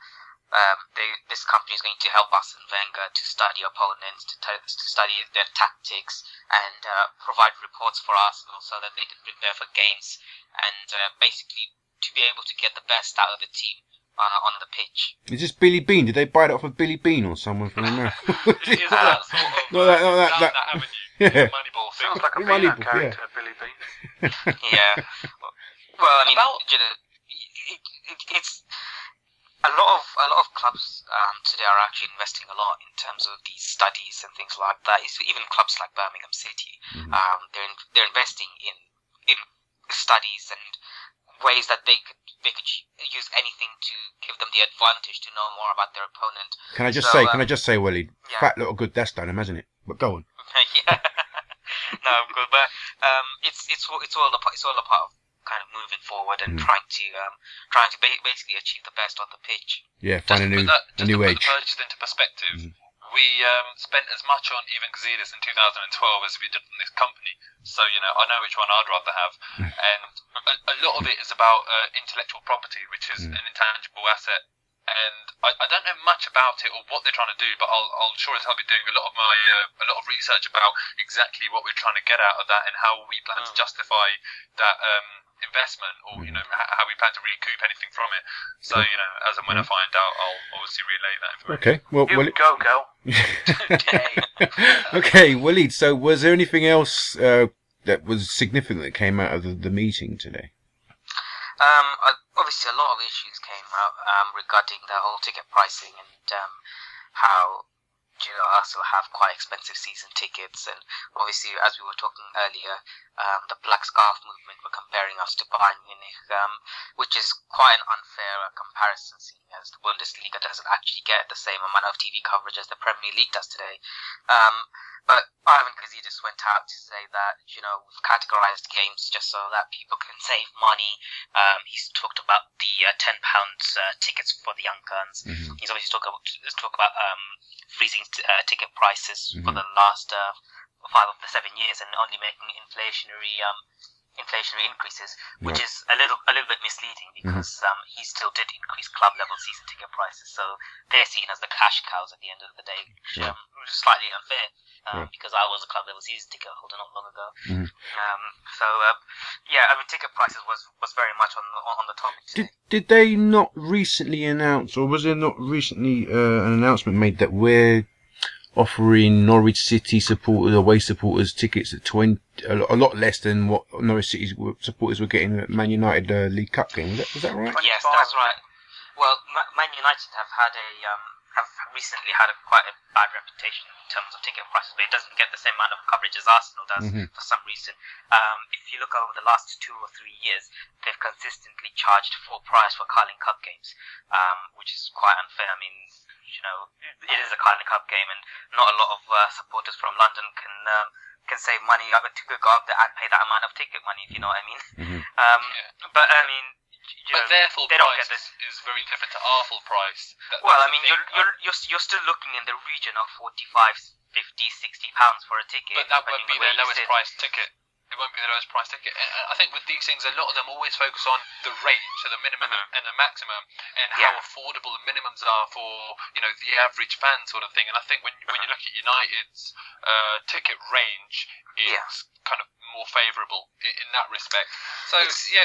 um, they, this company is going to help us and Wenger to study opponents, to, t- to study their tactics, and uh, provide reports for Arsenal so that they can prepare for games and uh, basically to be able to get the best out of the team uh, on the pitch. Is this Billy Beane? Did they buy it off of Billy Beane or someone from America? Is that sort of No, that- no, that- down that- that avenue? Yeah. Moneyball thing. Sounds like a Money Beano book, character, Billy Bean. yeah. Well, I mean, About- you know, it, it, it's a lot of a lot of clubs um, today are actually investing a lot in terms of these studies and things like that. It's even clubs like Birmingham City, um, they're in, they're investing in in studies and ways that they could they could use anything to give them the advantage to know more about their opponent. Can I just So, say? Can um, I just say, Waleed? yeah. Fat little good that's done him, hasn't it? But go on. yeah. no, good, but um, it's it's all it's all a part, it's all a part of kind of moving forward and Mm. trying to um, trying to ba- basically achieve the best on the pitch. Yeah, Just find a new that, a just new to put age. the into perspective, we um, spent as much on Ivan Gazidis in 2012 as we did on this company. So, you know, I know which one I'd rather have. and a, a lot of it is about uh, intellectual property, which is an intangible asset. And I, I don't know much about it or what they're trying to do, but I'll, I'll sure as hell be doing a lot of my uh, a lot of research about exactly what we're trying to get out of that and how we plan to justify that um, investment or you know h- how we plan to recoup anything from it. So you know, as and when I find out, I'll obviously relay that information. Okay. Well, You well go, girl. okay, Waleed. So, was there anything else uh, that was significant that came out of the, the meeting today? Um, uh, obviously, a lot of issues came out um, regarding the whole ticket pricing and um, how you know Arsenal have quite expensive season tickets, and obviously, as we were talking earlier, um, the Black Scarf movement were comparing us to Bayern Munich, um, which is quite an unfair uh, comparison, seeing as the Bundesliga doesn't actually get the same amount of TV coverage as the Premier League does today. Um, but Ivan Gazidis went out to say that, you know, we've categorized games just so that people can save money. Um, he's talked about the uh, £10 uh, tickets for the young guns. He's obviously talked about, talk about um, freezing t- uh, ticket prices for the last uh, five of the seven years and only making inflationary um, inflationary increases, which is a little a little bit misleading because um, he still did increase club level season ticket prices, so they're seen as the cash cows at the end of the day, which, um, which is slightly unfair. Um, Because I was a club level season ticket holder not long ago. Um, so uh, yeah, I mean ticket prices was, was very much on the, on the topic today. Did did they not recently announce, or was there not recently uh, an announcement made that we're offering Norwich City supporters, away supporters, tickets at twenty, a lot less than what Norwich City supporters were getting at Man United uh, League Cup game? Was that, that right? Yes, that's right. Well, Man United have had a um, have recently had a quite a bad reputation in terms of ticket prices, but it doesn't get the same amount of coverage as Arsenal does for some reason. Um, if you look over the last two or three years, they've consistently charged full price for Carling Cup games, um, which is quite unfair. I mean, you know, it is a Carling Cup game, and not a lot of uh, supporters from London can. Um, can save money uh, to go up there and pay that amount of ticket money, if you know what I mean. Um, Yeah. But I mean, you But know, their full they don't price get this. is, is very different to our full price. That- Well, I mean, you're, you're you're you're still looking in the region of 45, 50, 60 pounds for a ticket. But that won't be on their lowest sit. price ticket. It won't be the lowest price ticket. And I think with these things, a lot of them always focus on the range, so the minimum Mhm. and the maximum, and Yeah. how affordable the minimums are for you know the average fan sort of thing. And I think when when you look at United's uh, ticket range, it's Yeah. kind of more favourable in, in that respect. So It's- yeah.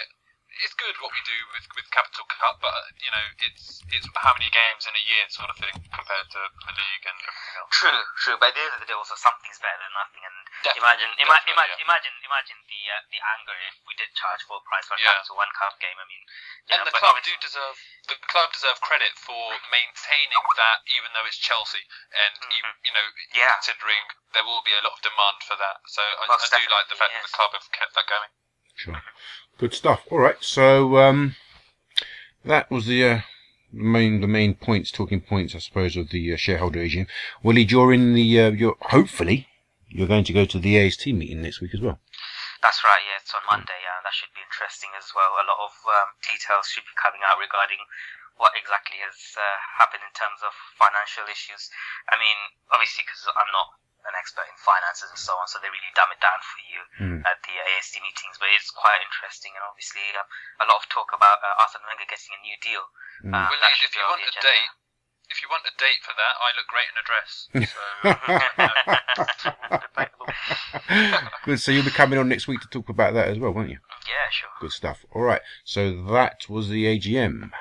It's good what we do with, with Capital Cup, but you know it's it's how many games in a year sort of thing compared to the league and everything else. True, true. But at the end of the day, also something's better than nothing. And Definitely, imagine, ima- definitely, imagine, yeah. imagine, imagine the uh, the anger if we did charge full price for a Yeah. Capital One Cup game. I mean, you and know, the club do deserve the club deserve credit for maintaining that, even though it's Chelsea, and you, Mhm. you know, Yeah. considering there will be a lot of demand for that. So I, I do like the fact definitely, that the club have kept that going. Sure. Good stuff. All right. So um, that was the uh, main the main points, talking points, I suppose, of the uh, shareholder regime. Willie, in the uh, you're hopefully you're going to go to the AST meeting next week as well. That's right. Yeah, it's on Monday. Uh, that should be interesting as well. A lot of um, details should be coming out regarding what exactly has uh, happened in terms of financial issues. I mean, obviously, because I'm not an expert in finances and so on, so they really dumb it down for you Mm. at the AST meetings. But it's quite interesting, and obviously, um, a lot of talk about uh, Arsene Wenger getting a new deal. Mm. Um, Well, Lee, if you want a agenda. date, if you want a date for that, I look great in a dress. So Good. So you'll be coming on next week to talk about that as well, won't you? yeah, sure. Good stuff. All right. So that was the AGM.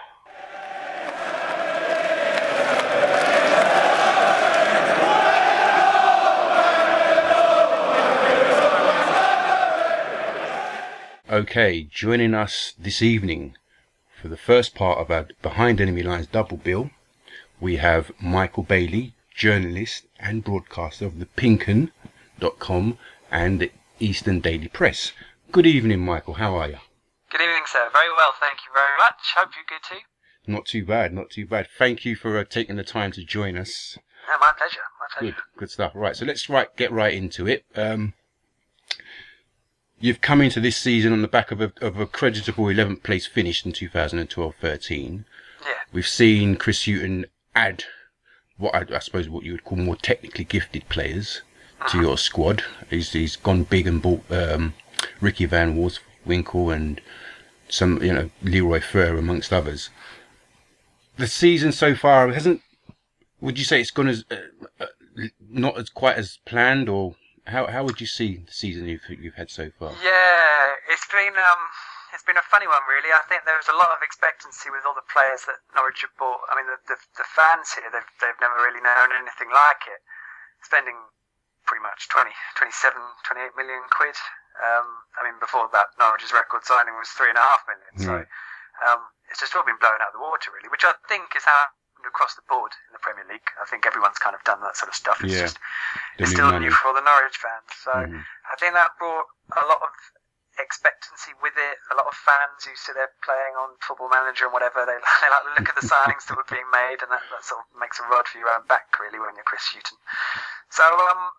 Okay, joining us this evening for the first part of our Behind Enemy Lines double bill, we have Michael Bailey, journalist and broadcaster of the Pinkun.com and the Eastern Daily Press. Good evening, Michael. How are you? Good evening, sir. Very well, thank you very much. Hope you're good too. Not too bad, not too bad. Thank you for uh, taking the time to join us. Yeah, my pleasure. My pleasure. Good, good stuff. Right, so let's right get right into it. Um, you've come into this season on the back of a, of a creditable 11th place finish in 2012-13. Yeah. We've seen Chris Hughton add what I, I suppose what you would call more technically gifted players to your squad. He's he's gone big and bought um, Ricky Van Wolfswinkel and some you know Leroy Fer amongst others. The season so far hasn't. Would you say it's gone as uh, uh, not as quite as planned, or how how would you see the season you've you've had so far? Yeah, it's been um, it's been a funny one, really. I think there was a lot of expectancy with all the players that Norwich have bought. I mean, the the, the fans here, they've they've never really known anything like it. Spending pretty much 20, 27, 28 million quid. Um, I mean, before that, Norwich's record signing was three and a half million. So um, it's just all been blown out of the water, really, which I think is how across the board in the Premier League. I think everyone's kind of done that sort of stuff. It's Yeah. just it's still new for all the Norwich fans. So Mhm. I think that brought a lot of expectancy with it. A lot of fans who sit there playing on Football Manager and whatever, they, they like the look at the signings that were being made, and that, that sort of makes a rod for your own back, really, when you're Chris Hughton. So um,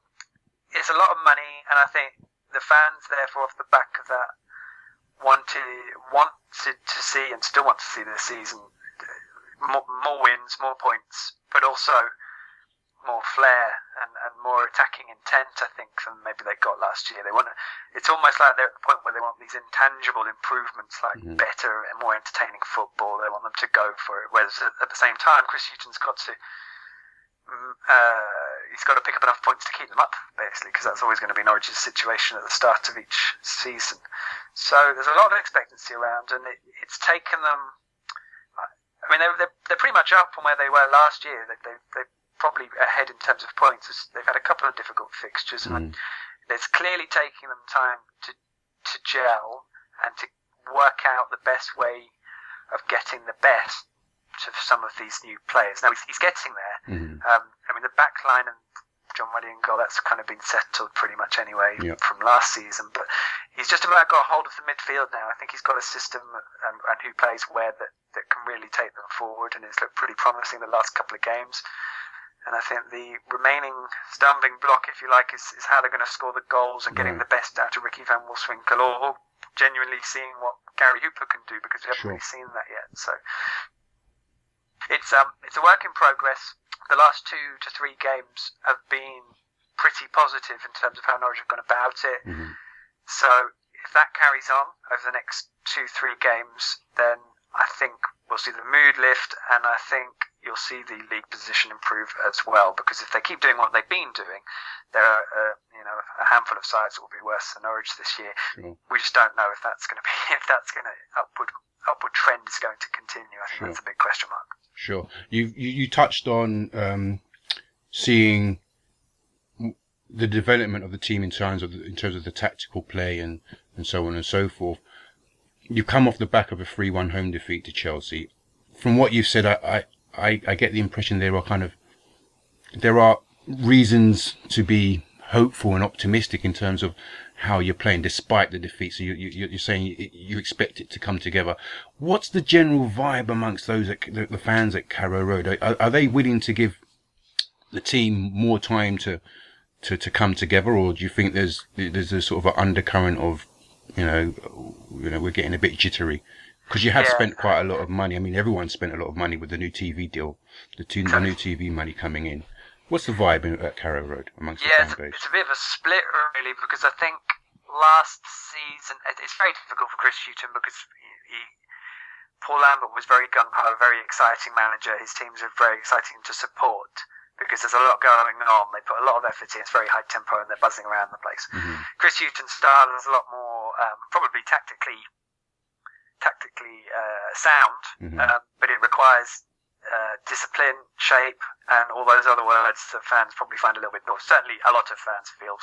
it's a lot of money, and I think the fans, therefore, off the back of that, wanted wanted to see and still want to see this season more, more wins, more points, but also more flair and, and more attacking intent, I think, than maybe they got last year. They want to, it's almost like they're at the point where they want these intangible improvements, like Mhm. better and more entertaining football. They want them to go for it. Whereas at, at the same time, Chris Hughton's got to, mm, uh, he's got to pick up enough points to keep them up, basically, because that's always going to be Norwich's situation at the start of each season. So there's a lot of expectancy around, and it, it's taken them. I mean, they're, they're, they're pretty much up from where they were last year. They, they, they're probably ahead in terms of points. They've had a couple of difficult fixtures, and Mm. it's clearly taking them time to, to gel and to work out the best way of getting the best of some of these new players. Now, he's, he's getting there. Mhm. Um, I mean, the back line and John and goal, that's kind of been settled pretty much anyway Yeah. from last season. But he's just about got a hold of the midfield now. I think he's got a system and, and who plays where that, that can really take them forward, and it's looked pretty promising the last couple of games. And I think the remaining stumbling block, if you like, is, is how they're going to score the goals and getting Right. the best out of Ricky Van Wolfswinkel, or, or genuinely seeing what Gary Hooper can do, because we haven't Sure. really seen that yet. So it's um it's a work in progress. The last two to three games have been pretty positive in terms of how Norwich have gone about it. Mhm. So if that carries on over the next two three games, then I think we'll see the mood lift, and I think you'll see the league position improve as well. Because if they keep doing what they've been doing, there are uh, you know a handful of sides that will be worse than Norwich this year. Sure. We just don't know if that's going to be if that's going to upward upward trend is going to continue. I think Sure. that's a big question mark. Sure. You you, you touched on um, seeing the development of the team in terms of the, in terms of the tactical play and, and so on and so forth. You come off the back of a three-one home defeat to Chelsea. From what you've said, I, I, I, I get the impression there are kind of there are reasons to be hopeful and optimistic in terms of how you're playing despite the defeat. So you, you, you're saying you, expect it to come together. What's the general vibe amongst those at, the, the fans at Carrow Road? Are, are they willing to give the team more time to, to, to come together, or do you think there's there's a sort of an undercurrent of, you know, you know, we're getting a bit jittery because you have Yeah. spent quite a lot of money. I mean, everyone spent a lot of money with the new TV deal, the, two, the new TV money coming in. What's the vibe in, at Carrow Road amongst Yeah, the it's, fan base? it's a bit of a split really because I think last season it's very difficult for Chris Hughton because he, he Paul Lambert was very gung ho, very exciting manager. His teams are very exciting to support because there's a lot going on. They put a lot of effort in. It's very high tempo and they're buzzing around the place. Mhm. Chris Hughton's style is a lot more um, probably tactically tactically uh, sound, Mhm. uh, but it requires uh, discipline, shape, and all those other words that fans probably find a little bit dull. Certainly, a lot of fans feel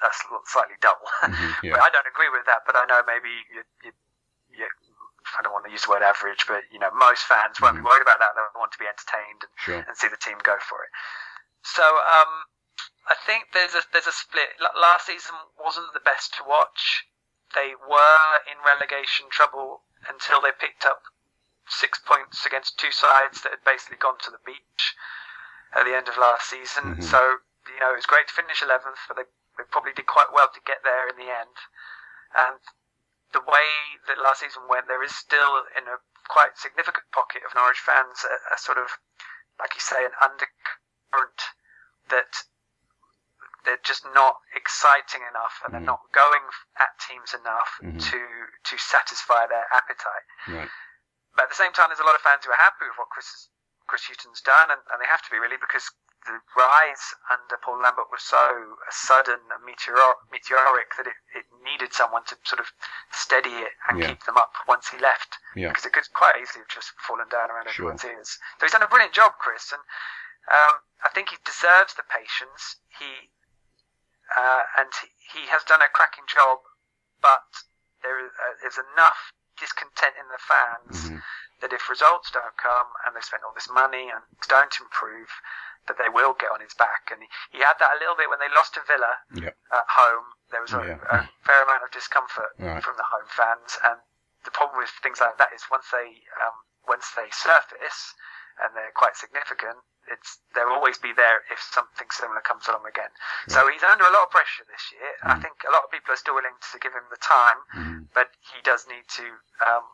that's slightly dull. Mhm, yeah. But I don't agree with that. But I know maybe you, you, you, I don't want to use the word average, but you know, most fans won't Mhm. be worried about that. They want to be entertained and Sure. and see the team go for it. So um, I think there's a there's a split. L- last season wasn't the best to watch. They were in relegation trouble until they picked up six points against two sides that had basically gone to the beach at the end of last season. Mhm. So you know it was great to finish 11th, but they, they probably did quite well to get there in the end. And the way that last season went, there is still in a quite significant pocket of Norwich fans a, a sort of, like you say, an undercurrent that they're just not exciting enough and they're Mhm. not going at teams enough Mhm. to to satisfy their appetite. Right. But at the same time, there's a lot of fans who are happy with what Chris Chris Hughton's done, and, and they have to be really because the rise under Paul Lambert was so sudden and meteor, meteoric that it, it needed someone to sort of steady it and Yeah. keep them up once he left. Yeah. Because it could quite easily have just fallen down around Sure. everyone's ears. So he's done a brilliant job, Chris, and um, I think he deserves the patience. He uh, and he, he has done a cracking job, but there is, uh, is enough discontent in the fans Mhm. that if results don't come and they've spent all this money and don't improve, that they will get on his back. And he, he had that a little bit when they lost to Villa Yeah. at home. There was a, Yeah. a fair amount of discomfort Right. from the home fans, and the problem with things like that is once they um, once they surface and they're quite significant, it's they'll always be there if something similar comes along again. So he's under a lot of pressure this year. I Mm. think a lot of people are still willing to give him the time, Mhm. but he does need to um,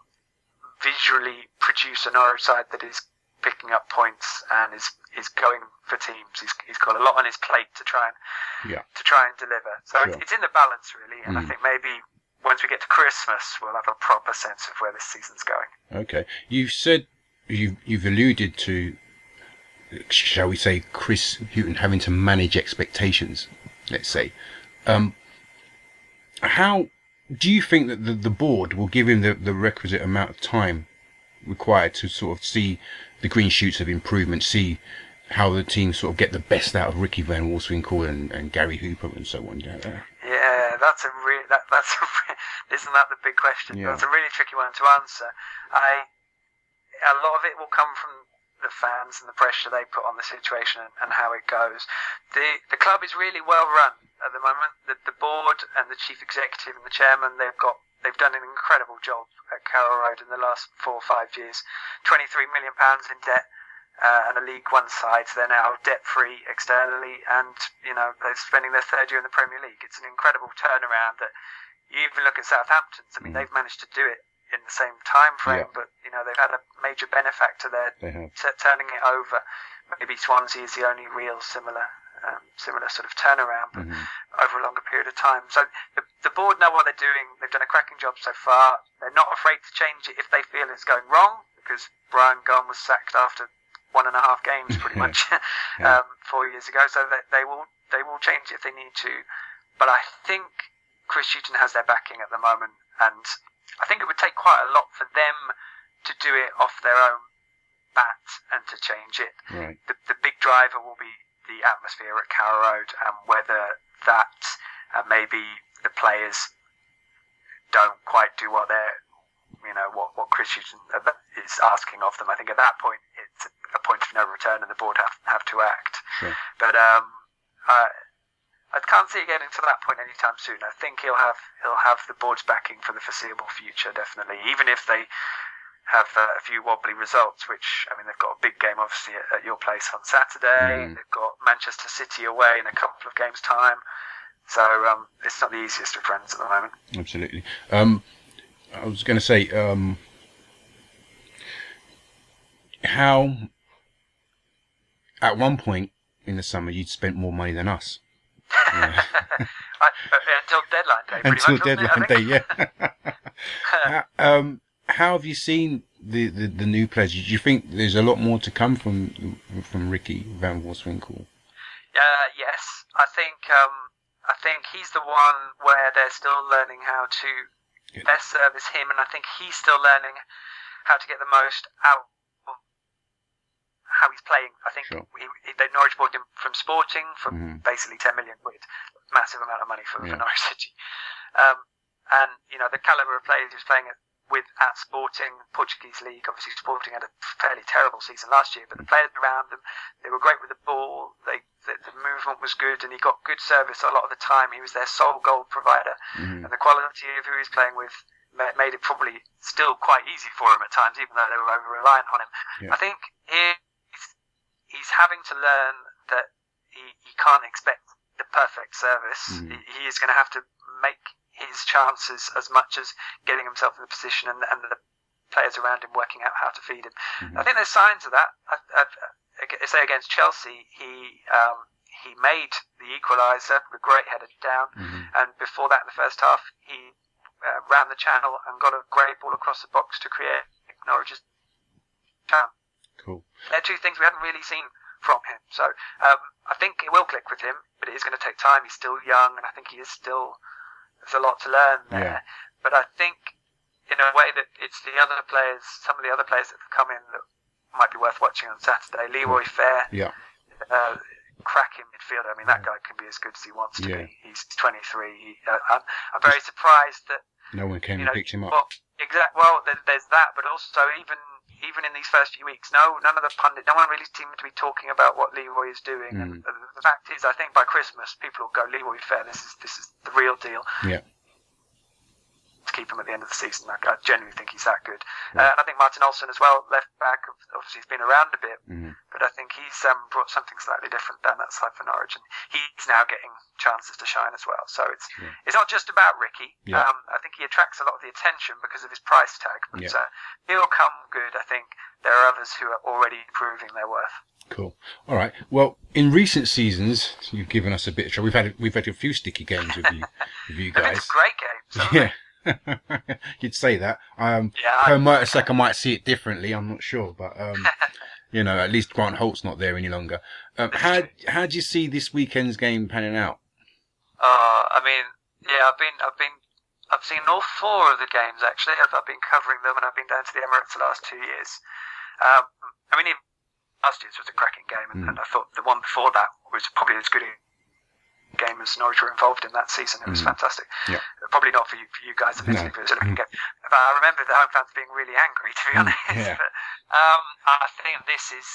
visually produce an Norwich side that is picking up points and is is going for teams. He's, he's got a lot on his plate to try and Yeah. to try and deliver. So Sure. it's, it's in the balance really, and I Mm. think maybe once we get to Christmas, we'll have a proper sense of where this season's going. Okay. You've said you've you've alluded to, shall we say, Chris Hughton having to manage expectations. Let's say, um, how do you think that the, the board will give him the, the requisite amount of time required to sort of see the green shoots of improvement, see how the team sort of get the best out of Ricky Van Wolfswinkel and, and Gary Hooper and so on? Yeah. Yeah, that's a real. That, that's a re- isn't that the big question? Yeah. That's a really tricky one to answer. I a lot of it will come from the fans and the pressure they put on the situation and, and how it goes. The the club is really well run at the moment. The, the board and the chief executive and the chairman they've got they've done an incredible job at Carrow Road in the last four or five years. Twenty three million pounds in debt. Uh, and a League One side, so they're now debt-free externally, and you know they're spending their third year in the Premier League. It's an incredible turnaround. That you even look at Southampton's. I mean, Mm. they've managed to do it in the same time frame, Yeah. but you know they've had a major benefactor there t- turning it over. Maybe Swansea is the only real similar um, similar sort of turnaround, but Mhm. over a longer period of time. So the, the board know what they're doing. They've done a cracking job so far. They're not afraid to change it if they feel it's going wrong, because Bryan Gunn was sacked after one and a half games, pretty Yeah. much, Yeah. um, four years ago. So they, they will they will change it if they need to. But I think Chris Hughton has their backing at the moment, and I think it would take quite a lot for them to do it off their own bat and to change it Right. the, the big driver will be the atmosphere at Carrow Road and whether that uh, maybe the players don't quite do what they're, you know, what, what Chris Hughton is asking of them. I think at that point it's a point of no return and the board have, have to act. Sure. But um, I, I can't see it getting to that point anytime soon. I think he'll have he'll have the board's backing for the foreseeable future, definitely. Even if they have uh, a few wobbly results, which I mean they've got a big game obviously at, at your place on Saturday. Mm. They've got Manchester City away in a couple of games' time. So um, it's not the easiest of friends at the moment. Absolutely. Um, I was going to say, um, how at one point in the summer you'd spent more money than us. Yeah. I, uh, until deadline day, Until much, wasn't it, I deadline day, yeah. How- um, how have you seen the, the, the new players? Do you think there's a lot more to come from from Ricky Van Wolfswinkel? Uh, yes, I think um, I think he's the one where they're still learning how to Yeah. best service him, and I think he's still learning how to get the most out how he's playing. I think Sure. he, he, they Norwich bought him from Sporting for Mhm. basically 10 million quid, massive amount of money for, Yeah. for Norwich City. Um, and you know the caliber of players he was playing at, with at Sporting, Portuguese league. Obviously, Sporting had a fairly terrible season last year, but the players around them they were great with the ball. They the, the movement was good, and he got good service a lot of the time. He was their sole goal provider, Mhm. and the quality of who he was playing with made it probably still quite easy for him at times, even though they were over reliant on him. Yeah. I think here he's, having to learn that he, he can't expect the perfect service. Mhm. He, he is going to have to make his chances as much as getting himself in the position and, and the players around him working out how to feed him. Mhm. I think there's signs of that. I, I, say against Chelsea, he um, he made the equaliser with a great header down, Mhm. and before that, in the first half, he uh, ran the channel and got a great ball across the box to create Norwich's chance. Cool. They're two things we hadn't really seen from him. So um, I think it will click with him, but it is going to take time. He's still young, and I think he is still there's a lot to learn there. Yeah. But I think in a way that it's the other players, some of the other players that have come in that might be worth watching on Saturday. Leroy Fer, Yeah. uh, cracking midfielder. I mean, that guy can be as good as he wants to Yeah. be. He's 23. He, uh, I'm, I'm very surprised that No one came you and picked him up. well, exact. Well, there's that, but also even even in these first few weeks, no, none of the pundit, no one really seemed to be talking about what Leroy is doing. And Mm. the, the fact is, I think by Christmas, people will go Leroy Fer. This is this is the real deal. Yeah. Keep him at the end of the season, I, I genuinely think he's that good. Yeah. Uh, and I think Martin Olsson as well, left back. Obviously, he's been around a bit, Mhm. but I think he's um, brought something slightly different down that side for Norwich, and he's now getting chances to shine as well. So it's Yeah. it's not just about Ricky. Yeah. Um, I think he attracts a lot of the attention because of his price tag, but uh, he'll come good. I think there are others who are already proving their worth. Cool. All right. Well, in recent seasons, you've given us a bit of trouble. We've had we've had a few sticky games with you, with you guys. great games. Yeah. You'd say that. Um, Yeah, per I- might see it differently. I'm not sure, but um, you know, at least Grant Holt's not there any longer. Um, how how do you see this weekend's game panning out? Uh, I mean, yeah, I've been, I've been, I've seen all four of the games actually. I've, I've been covering them, and I've been down to the Emirates the last two years. Um, I mean, last year's was a cracking game, and, Mm. and I thought the one before that was probably as good game as Norwich were involved in that season. It was Mm. fantastic. Yeah. Probably not for you, for you guys No. but it was a cracking game. But I remember the home fans being really angry, to be Mm, honest. yeah. But um, I think this is.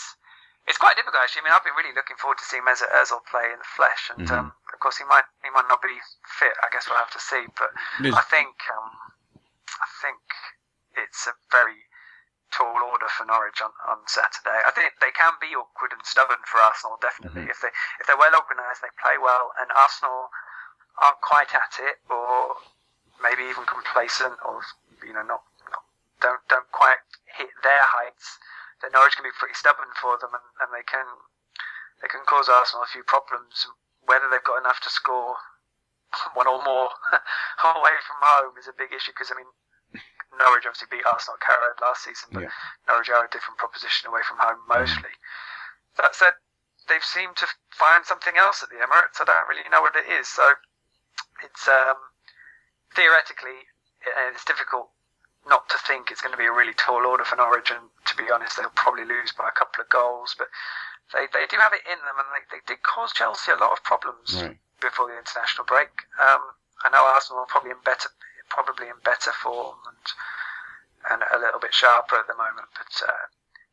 It's quite difficult actually. I mean, I've been really looking forward to seeing Mesut Ozil play in the flesh, and Mhm. um, of course he might he might not be fit. I guess we'll have to see. But I think um, I think it's a very tall order for Norwich on, on Saturday. I think they can be awkward and stubborn for Arsenal definitely Mhm. if they if they're well organised, they play well, and Arsenal aren't quite at it, or maybe even complacent, or you know not, not don't don't quite hit their heights. Then Norwich can be pretty stubborn for them, and, and they can they can cause Arsenal a few problems. Whether they've got enough to score one or more away from home is a big issue because I mean Norwich obviously beat Arsenal at Carrow Road last season, but Yeah. Norwich are a different proposition away from home mostly. That said, they've seemed to find something else at the Emirates. I don't really know what it is. So it's um, theoretically uh, it's difficult not to think it's going to be a really tall order for Norwich, and to be honest, they'll probably lose by a couple of goals. But they, they do have it in them, and they, they did cause Chelsea a lot of problems Right. before the international break. Um, I know Arsenal are probably in better probably in better form and and a little bit sharper at the moment, but uh,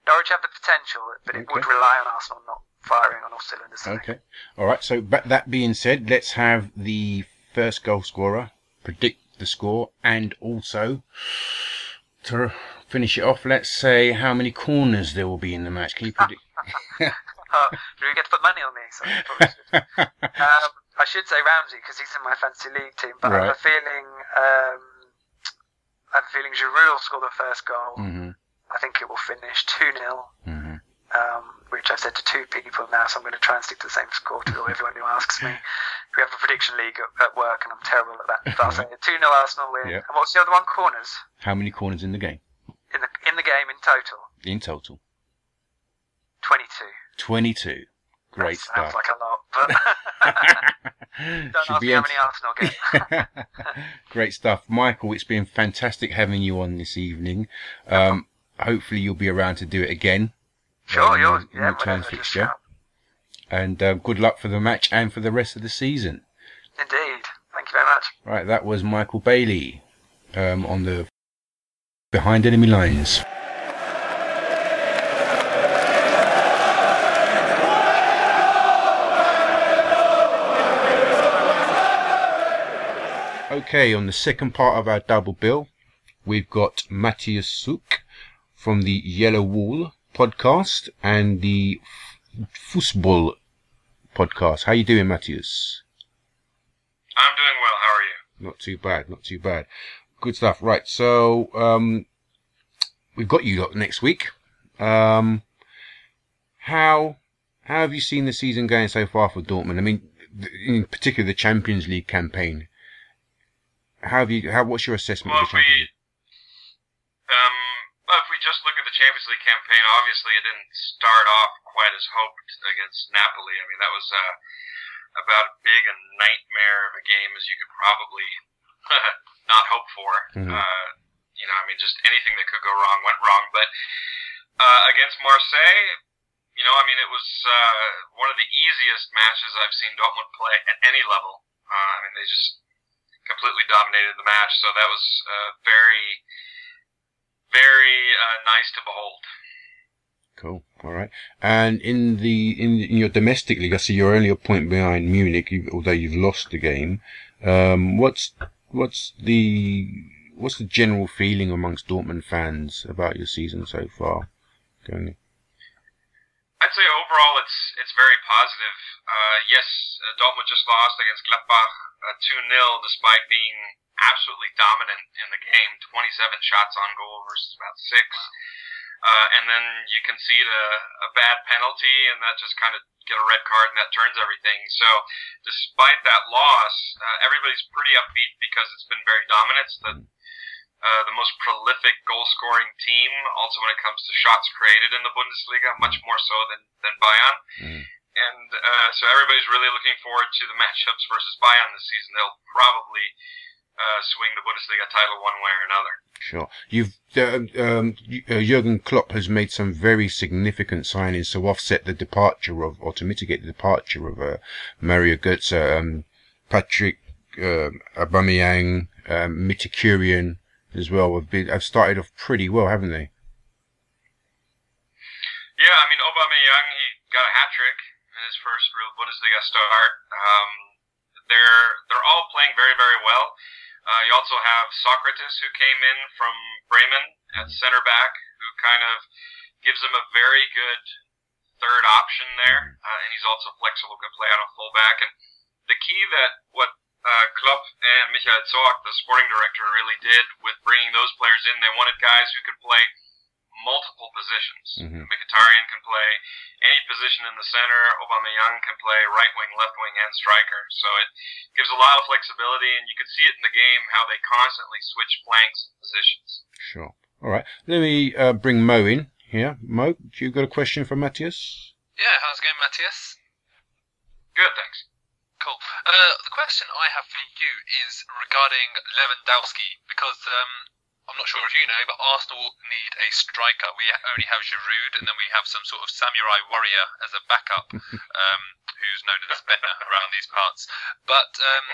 Norwich have the potential, but it would rely on Arsenal not firing on all cylinders. Okay. All right. So, but that being said, let's have the first goal scorer predict the score, and also to finish it off, let's say how many corners there will be in the match. Can you predict? Uh, do we get to put money on these? Um, I should say Ramsey because he's in my fancy league team, but I have Right. a feeling um, I have a feeling Giroud will score the first goal. hmm I think it will finish two 0 hmm um, which I've said to two people now, so I'm going to try and stick to the same score to everyone who asks me. We have a prediction league at, at work, and I'm terrible at that. But I'll say 2 0 Arsenal win. Yeah. And what's the other one? Corners How many corners in the game in the in the game in total. in total? 22. Twenty-two. Great that sounds stuff. like a lot, but don't ask me how many Arsenal get. Great stuff, Michael. It's been fantastic having you on this evening. Um, hopefully, you'll be around to do it again. Sure, um, yours. Yeah, return whatever, fixture. And uh, good luck for the match and for the rest of the season. Indeed. Thank you very much. Right, that was Michael Bailey um, on the Behind Enemy Lines. Okay, on the second part of our double bill, we've got Matthias Suk from the Yellow Wall podcast and the F- Fußball podcast. How you doing, Matthias? I'm doing well. How are you? Not too bad, not too bad. Good stuff. Right, so um, we've got you next week. Um, how how have you seen the season going so far for Dortmund? I mean, in particular the Champions League campaign. How have you? How? What's your assessment Well, of if the Champions we, League? um, well, if we just look at the Champions League campaign, obviously it didn't start off quite as hoped against Napoli. I mean, that was uh, about as big a nightmare of a game as you could probably not hope for. Mhm. Uh, you know, I mean, just anything that could go wrong went wrong. But uh, against Marseille, you know, I mean, it was uh, one of the easiest matches I've seen Dortmund play at any level. Uh, I mean, they just completely dominated the match, so that was uh, very, very uh, nice to behold. Cool. All right. And in the in, in your domestic league, I see you're only a point behind Munich, you, although you've lost the game. Um, what's what's the what's the general feeling amongst Dortmund fans about your season so far? Going. I'd say overall it's it's very positive. Uh, yes, uh, Dortmund just lost against Gladbach uh, 2 0 despite being absolutely dominant in the game 27 shots on goal versus about six. Uh, and then you concede a, a bad penalty, and that just kind of get a red card, and that turns everything. So, despite that loss, uh, everybody's pretty upbeat because it's been very dominant. It's the uh, the most prolific goal scoring team, also when it comes to shots created in the Bundesliga, much more so than, than Bayern. Mm. And uh, so everybody's really looking forward to the matchups versus Bayern this season. They'll probably uh, swing the Bundesliga title one way or another. Sure. You've uh, um, uh, Jurgen Klopp has made some very significant signings to offset the departure of, or to mitigate the departure of uh, Mario Götze, um, Patrick uh, Aubameyang, um, Mkhitaryan as well. Have been have started off pretty well, haven't they? Yeah, I mean Aubameyang, he got a hat trick his first real Bundesliga start. Um, they're they're all playing very very well. Uh, you also have Sokratis who came in from Bremen at center back, who kind of gives them a very good third option there, uh, and he's also flexible, can play on a fullback. And the key that what uh, Klopp and Michael Zorc, the sporting director, really did with bringing those players in, they wanted guys who could play multiple positions. Mhm. Mkhitaryan can play any position in the center. Aubameyang can play right wing, left wing, and striker. So it gives a lot of flexibility, and you can see it in the game how they constantly switch flanks and positions. Sure. All right. Let me uh, bring Mo in here. Mo, do you got a question for Matthias? Yeah, how's it going, Matthias? Good, thanks. Cool. Uh, the question I have for you is regarding Lewandowski, because um, I'm not sure if you know, but Arsenal need a striker. We only have Giroud, and then we have some sort of samurai warrior as a backup, um, who's known as Benner around these parts. But um,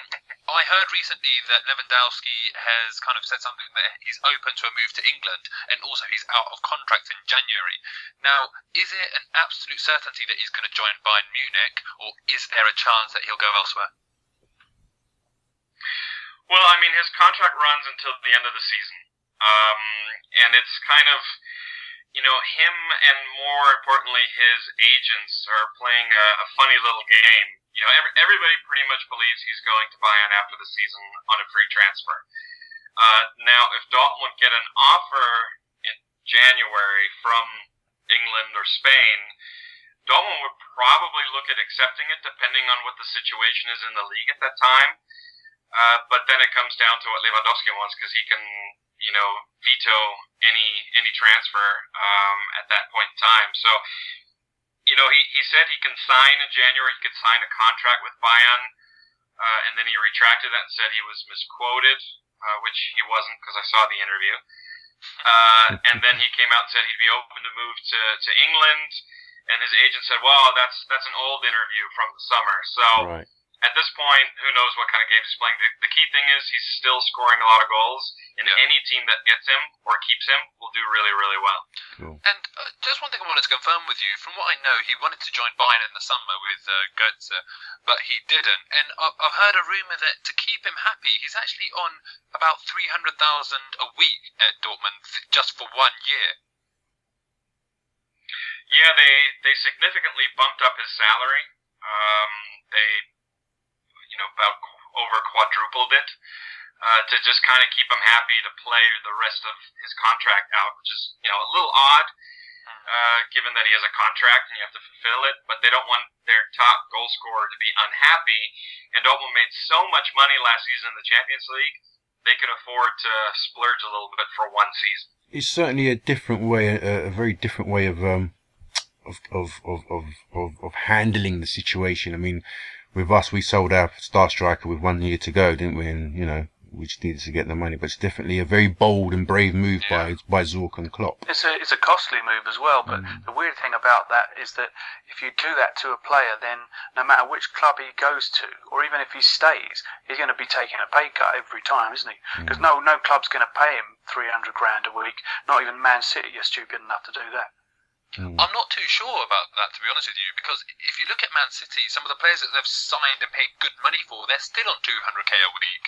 I heard recently that Lewandowski has kind of said something that he's open to a move to England, and also he's out of contract in January. Now, is it an absolute certainty that he's going to join Bayern Munich, or is there a chance that he'll go elsewhere? Well, I mean, his contract runs until the end of the season. Um, and it's kind of, you know, him and more importantly, his agents are playing a, a funny little game. You know, every, everybody pretty much believes he's going to Bayern after the season on a free transfer. Uh, now, if Dortmund get an offer in January from England or Spain, Dortmund would probably look at accepting it depending on what the situation is in the league at that time. Uh, but then it comes down to what Lewandowski wants because he can, you know, veto any any transfer um, at that point in time. So, you know, he, he said he can sign in January. He could sign a contract with Bayern, uh, and then he retracted that and said he was misquoted, uh, which he wasn't because I saw the interview. Uh, and then he came out and said he'd be open to move to, to England. And his agent said, "Well, that's that's an old interview from the summer." So Right. At this point, who knows what kind of games he's playing. The, the key thing is he's still scoring a lot of goals, and Yeah. any team that gets him or keeps him will do really, really well. Cool. And uh, just one thing I wanted to confirm with you. From what I know, he wanted to join Bayern in the summer with uh, Götze, but he didn't. And I've, I've heard a rumor that to keep him happy, he's actually on about three hundred thousand a week at Dortmund th- just for one year. Yeah, they they significantly bumped up his salary. Um, they, you know, about over quadrupled it uh, to just kind of keep him happy to play the rest of his contract out, which is you know a little odd. uh, given that he has a contract and you have to fulfill it, but they don't want their top goal scorer to be unhappy. And Dortmund made so much money last season in the Champions League, they could afford to splurge a little bit for one season. It's certainly a different way, a, a very different way of um, of, of, of, of, of, of handling the situation. I mean, with us, we sold our star striker with one year to go, didn't we? And, you know, we just needed to get the money. But it's definitely a very bold and brave move Yeah. by, by Zorc and Klopp. It's a it's a costly move as well. But Mm. the weird thing about that is that if you do that to a player, then no matter which club he goes to, or even if he stays, he's going to be taking a pay cut every time, isn't he? Because no no club's going to pay him three hundred grand a week. Not even Man City are stupid enough to do that. Mm. I'm not too sure about that, to be honest with you, because if you look at Man City, some of the players that they've signed and paid good money for, they're still on 200k a week.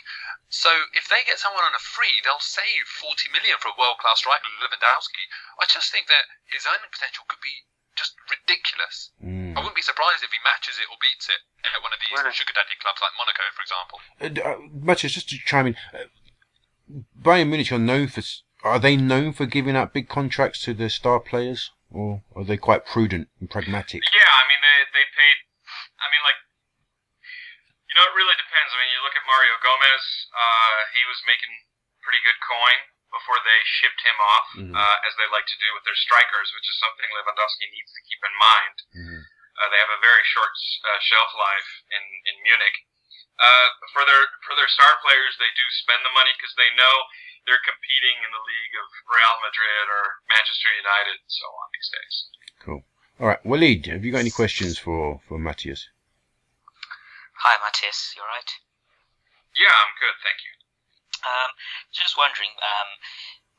So if they get someone on a free, they'll save 40 million for a world-class striker, Lewandowski. I just think that his earning potential could be just ridiculous. Mm. I wouldn't be surprised if he matches it or beats it at one of these Really? sugar daddy clubs like Monaco, for example. Uh, d- uh, Matthias, just to chime in, uh, Bayern Munich are known for, are they known for giving out big contracts to their star players? Or are they quite prudent and pragmatic? Yeah, I mean they they paid. I mean like, you know, it really depends. I mean, you look at Mario Gomez. Uh, he was making pretty good coin before they shipped him off, Mhm. uh, as they like to do with their strikers, which is something Lewandowski needs to keep in mind. Mhm. Uh, they have a very short uh, shelf life in in Munich. Uh, for their for their star players, they do spend the money because they know they're competing in the league of Real Madrid or Manchester United and so on these days. Cool. All right, Waleed, have you got any questions for, for Matthias? Hi, Matthias. You alright? Yeah, I'm good, thank you. Um, just wondering, um,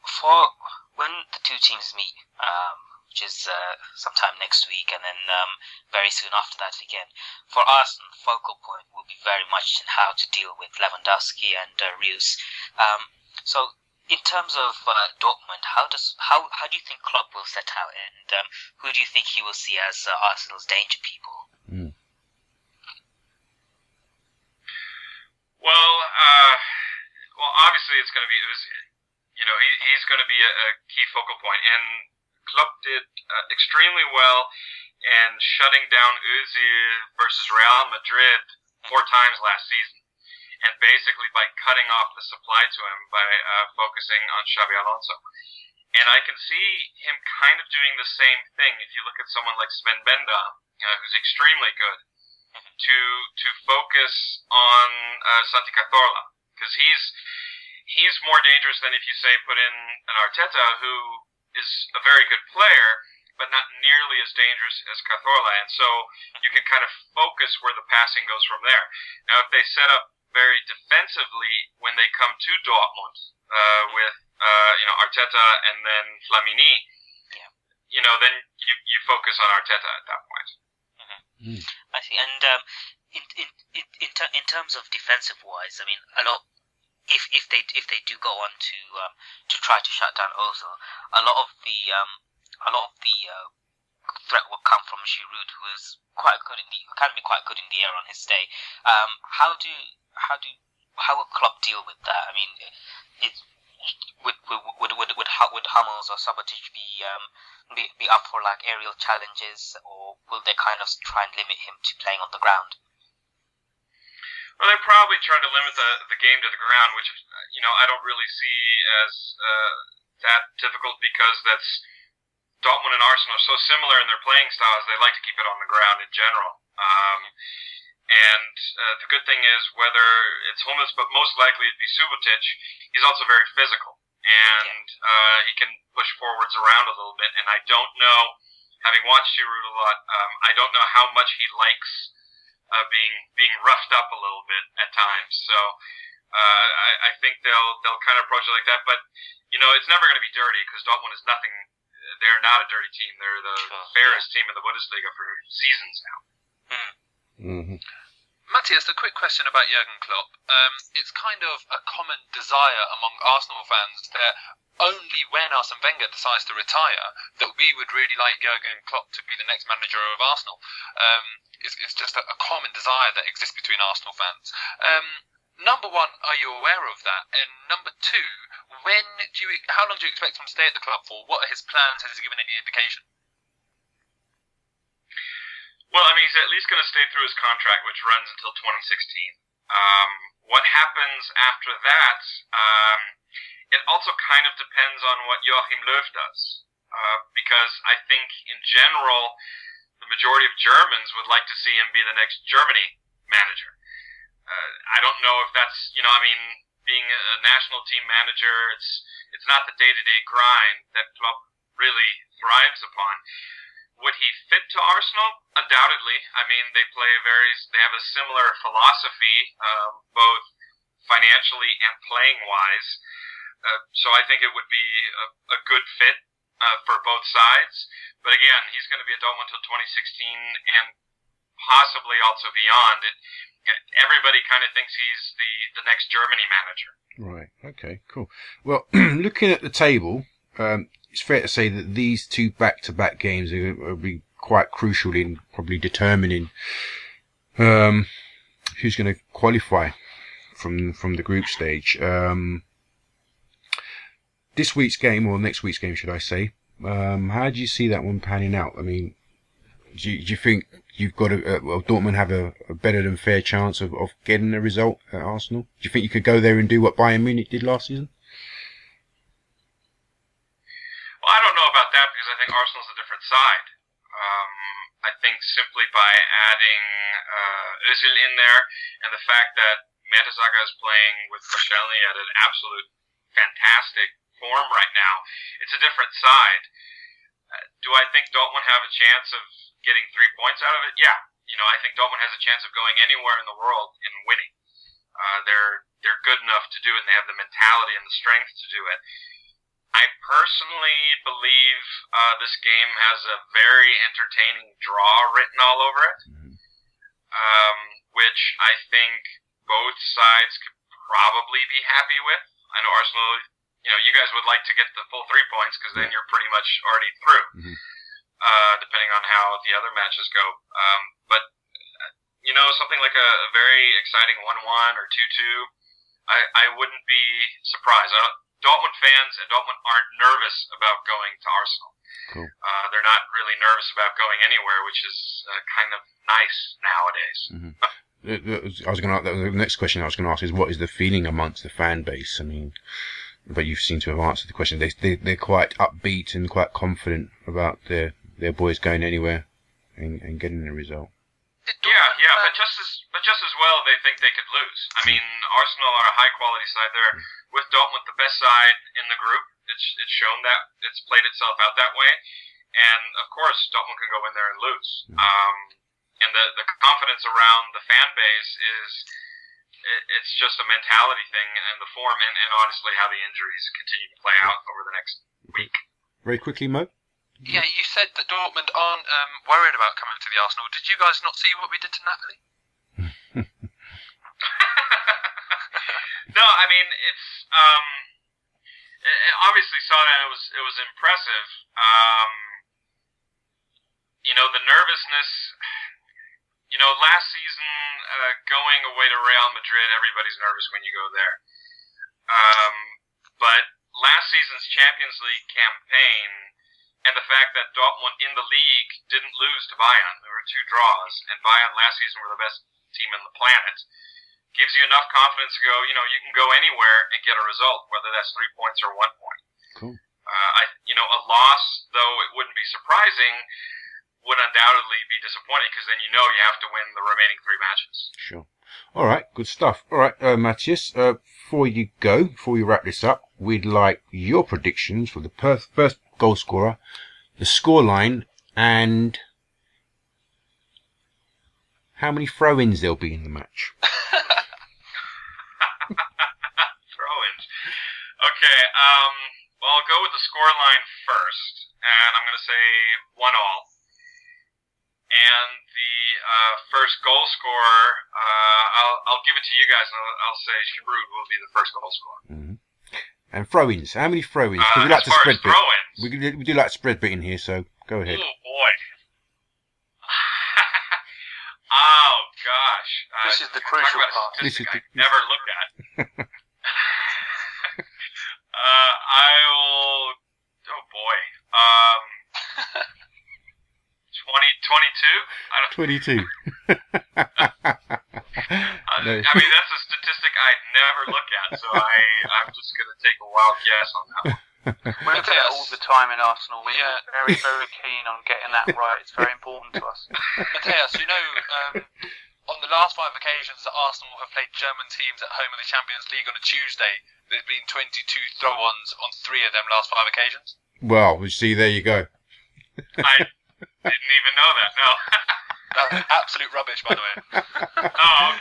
for when the two teams meet, um, which is uh, sometime next week, and then um, very soon after that again, for us, the focal point will be very much in how to deal with Lewandowski and uh, Reus. Um, so, in terms of uh, Dortmund, how does how how do you think Klopp will set out, and um, who do you think he will see as uh, Arsenal's danger people? Well, uh, well, obviously it's going to be, it was, you know, he, he's going to be a, a key focal point, and Klopp did uh, extremely well in shutting down Özil versus Real Madrid four times last season, and basically by cutting off the supply to him by uh, focusing on Xabi Alonso. And I can see him kind of doing the same thing if you look at someone like Sven Bender, uh, who's extremely good to to focus on uh, Santi Cazorla because he's he's more dangerous than if you say put in an Arteta who is a very good player but not nearly as dangerous as Cazorla and so you can kind of focus where the passing goes from there. Now if they set up very defensively when they come to Dortmund uh, with uh, you know Arteta and then Flamini, Yeah. you know then you you focus on Arteta at that point. I see. And um, in in in in, ter- in terms of defensive wise, I mean, a lot. If if they if they do go on to um, to try to shut down Ozil, a lot of the um, a lot of the uh, threat will come from Giroud, who is quite good in the can be quite good in the air on his day. Um, how do how do how will Klopp deal with that? I mean, it would would would would would, would Hummels or Subotic be um be, be up for like aerial challenges, or will they kind of try and limit him to playing on the ground? Well, they probably try to limit the the game to the ground, which you know I don't really see as uh, that difficult because that's Dortmund and Arsenal are so similar in their playing styles. They like to keep it on the ground in general. Um, and uh, the good thing is whether it's Hummels, but most likely it'd be Subotic. He's also very physical, and uh, he can push forwards around a little bit. And I don't know, having watched Giroud a lot, um, I don't know how much he likes uh, being being roughed up a little bit at times. So uh, I, I think they'll they'll kind of approach it like that. But you know, it's never going to be dirty because Dortmund is nothing. They're not a dirty team. They're the Sure, fairest team in the Bundesliga for seasons now. hmm Matthias, a quick question about Jurgen Klopp. Um, it's kind of a common desire among Arsenal fans that only when Arsene Wenger decides to retire that we would really like Jurgen Klopp to be the next manager of Arsenal. Um, it's, it's just a, a common desire that exists between Arsenal fans. Um, number one, are you aware of that? And number two, when do you? How long do you expect him to stay at the club for? What are his plans? Has he given any indication? Well, I mean, he's at least going to stay through his contract, which runs until 2016. Um, what happens after that? Um, it also kind of depends on what Joachim Löw does, uh, because I think in general, the majority of Germans would like to see him be the next Germany manager. Uh, I don't know if that's, you know, I mean, being a national team manager, it's it's not the day to day grind that Klopp really thrives upon. Would he fit to Arsenal? Undoubtedly. I mean, they play a very, they have a similar philosophy, um, both financially and playing wise. Uh, so I think it would be a, a good fit uh, for both sides. But again, he's going to be at Dortmund until 2016 and possibly also beyond. It, everybody kind of thinks he's the, the next Germany manager. Right. Okay. Cool. Well, looking at the table, um, it's fair to say that these two back-to-back games will be quite crucial in probably determining um, who's going to qualify from from the group stage. Um, this week's game, or next week's game, should I say? Um, how do you see that one panning out? I mean, do you, do you think you've got a, uh, well, Dortmund have a, a, better than fair chance of, of getting a result at Arsenal? Do you think you could go there and do what Bayern Munich did last season? Well, I don't know about that because I think Arsenal's a different side. Um, I think simply by adding uh, Özil in there and the fact that Mertesacker is playing with Koscielny at an absolute fantastic form right now, it's a different side. Uh, do I think Dortmund have a chance of getting three points out of it? Yeah. You know, I think Dortmund has a chance of going anywhere in the world and winning. Uh, they're they're good enough to do it, and they have the mentality and the strength to do it. I personally believe uh, this game has a very entertaining draw written all over it, um, which I think both sides could probably be happy with. I know Arsenal, you know, you guys would like to get the full three points because then you're pretty much already through. Mhm. Uh, depending on how the other matches go. Um, but uh, you know, something like a, a very exciting one-one or two-two, I, I wouldn't be surprised. I don't, Dortmund fans and Dortmund aren't nervous about going to Arsenal. Cool. Uh, they're not really nervous about going anywhere, which is uh, kind of nice nowadays. The- the- I was going to. The next question I was going to ask is, what is the feeling amongst the fan base? I mean, but you seem to have answered the question. They, they they're quite upbeat and quite confident about their their boys going anywhere and, and getting the result. Yeah, yeah, but just as but just as well, they think they could lose. I mean, Arsenal are a high quality side. They're with Dortmund the best side in the group. It's it's shown that it's played itself out that way, and of course Dortmund can go in there and lose. Um, and the the confidence around the fan base is it, it's just a mentality thing and the form and, and honestly how the injuries continue to play out over the next week. Very quickly, Mo. Yeah, you said that Dortmund aren't um, worried about coming to the Arsenal. Did you guys not see what we did to Napoli? no, I mean it's um, it, obviously saw that it was it was impressive. Um, you know the nervousness. You know, last season uh, going away to Real Madrid, everybody's nervous when you go there. Um, but last season's Champions League campaign and the fact that Dortmund in the league didn't lose to Bayern, there were two draws, and Bayern last season were the best team in the planet gives you enough confidence to go, you know, you can go anywhere and get a result, whether that's three points or one point. Cool. Uh, I, you know, a loss, though it wouldn't be surprising, would undoubtedly be disappointing because then you know you have to win the remaining three matches. Sure. All right, good stuff. All right, uh, Matthias, uh, before you go, before we wrap this up, we'd like your predictions for the per- first goal scorer, the score line, and how many throw-ins there'll be in the match. Throw-ins. Okay, um, well, I'll go with the score line first, and I'm going to say one all. And the uh, first goal scorer, uh, I'll, I'll give it to you guys, and I'll, I'll say Giroud will be the first goal scorer. And throw-ins. How many throw-ins? Uh, we like to spread bit. We, do- we do like spread betting here, so go ahead. oh boy. Oh gosh. Uh, This is the crucial part. This statistic is the- I never looked at. uh, I will. Oh boy. Um, 22. 22? I don't. 22. Uh, No. I mean, that's a statistic I never look at, so I I'm just gonna take a wild guess on that. one. We look at it all the time in Arsenal. We're Yeah. very, very keen on getting that right. It's very important to us. Matthias, you know, um, on the last five occasions that Arsenal have played German teams at home in the Champions League on a Tuesday, there's been 22 throw-ons on three of them last five occasions. Well, you see, there you go. I didn't even know that. No. That's absolute rubbish, by the way. oh,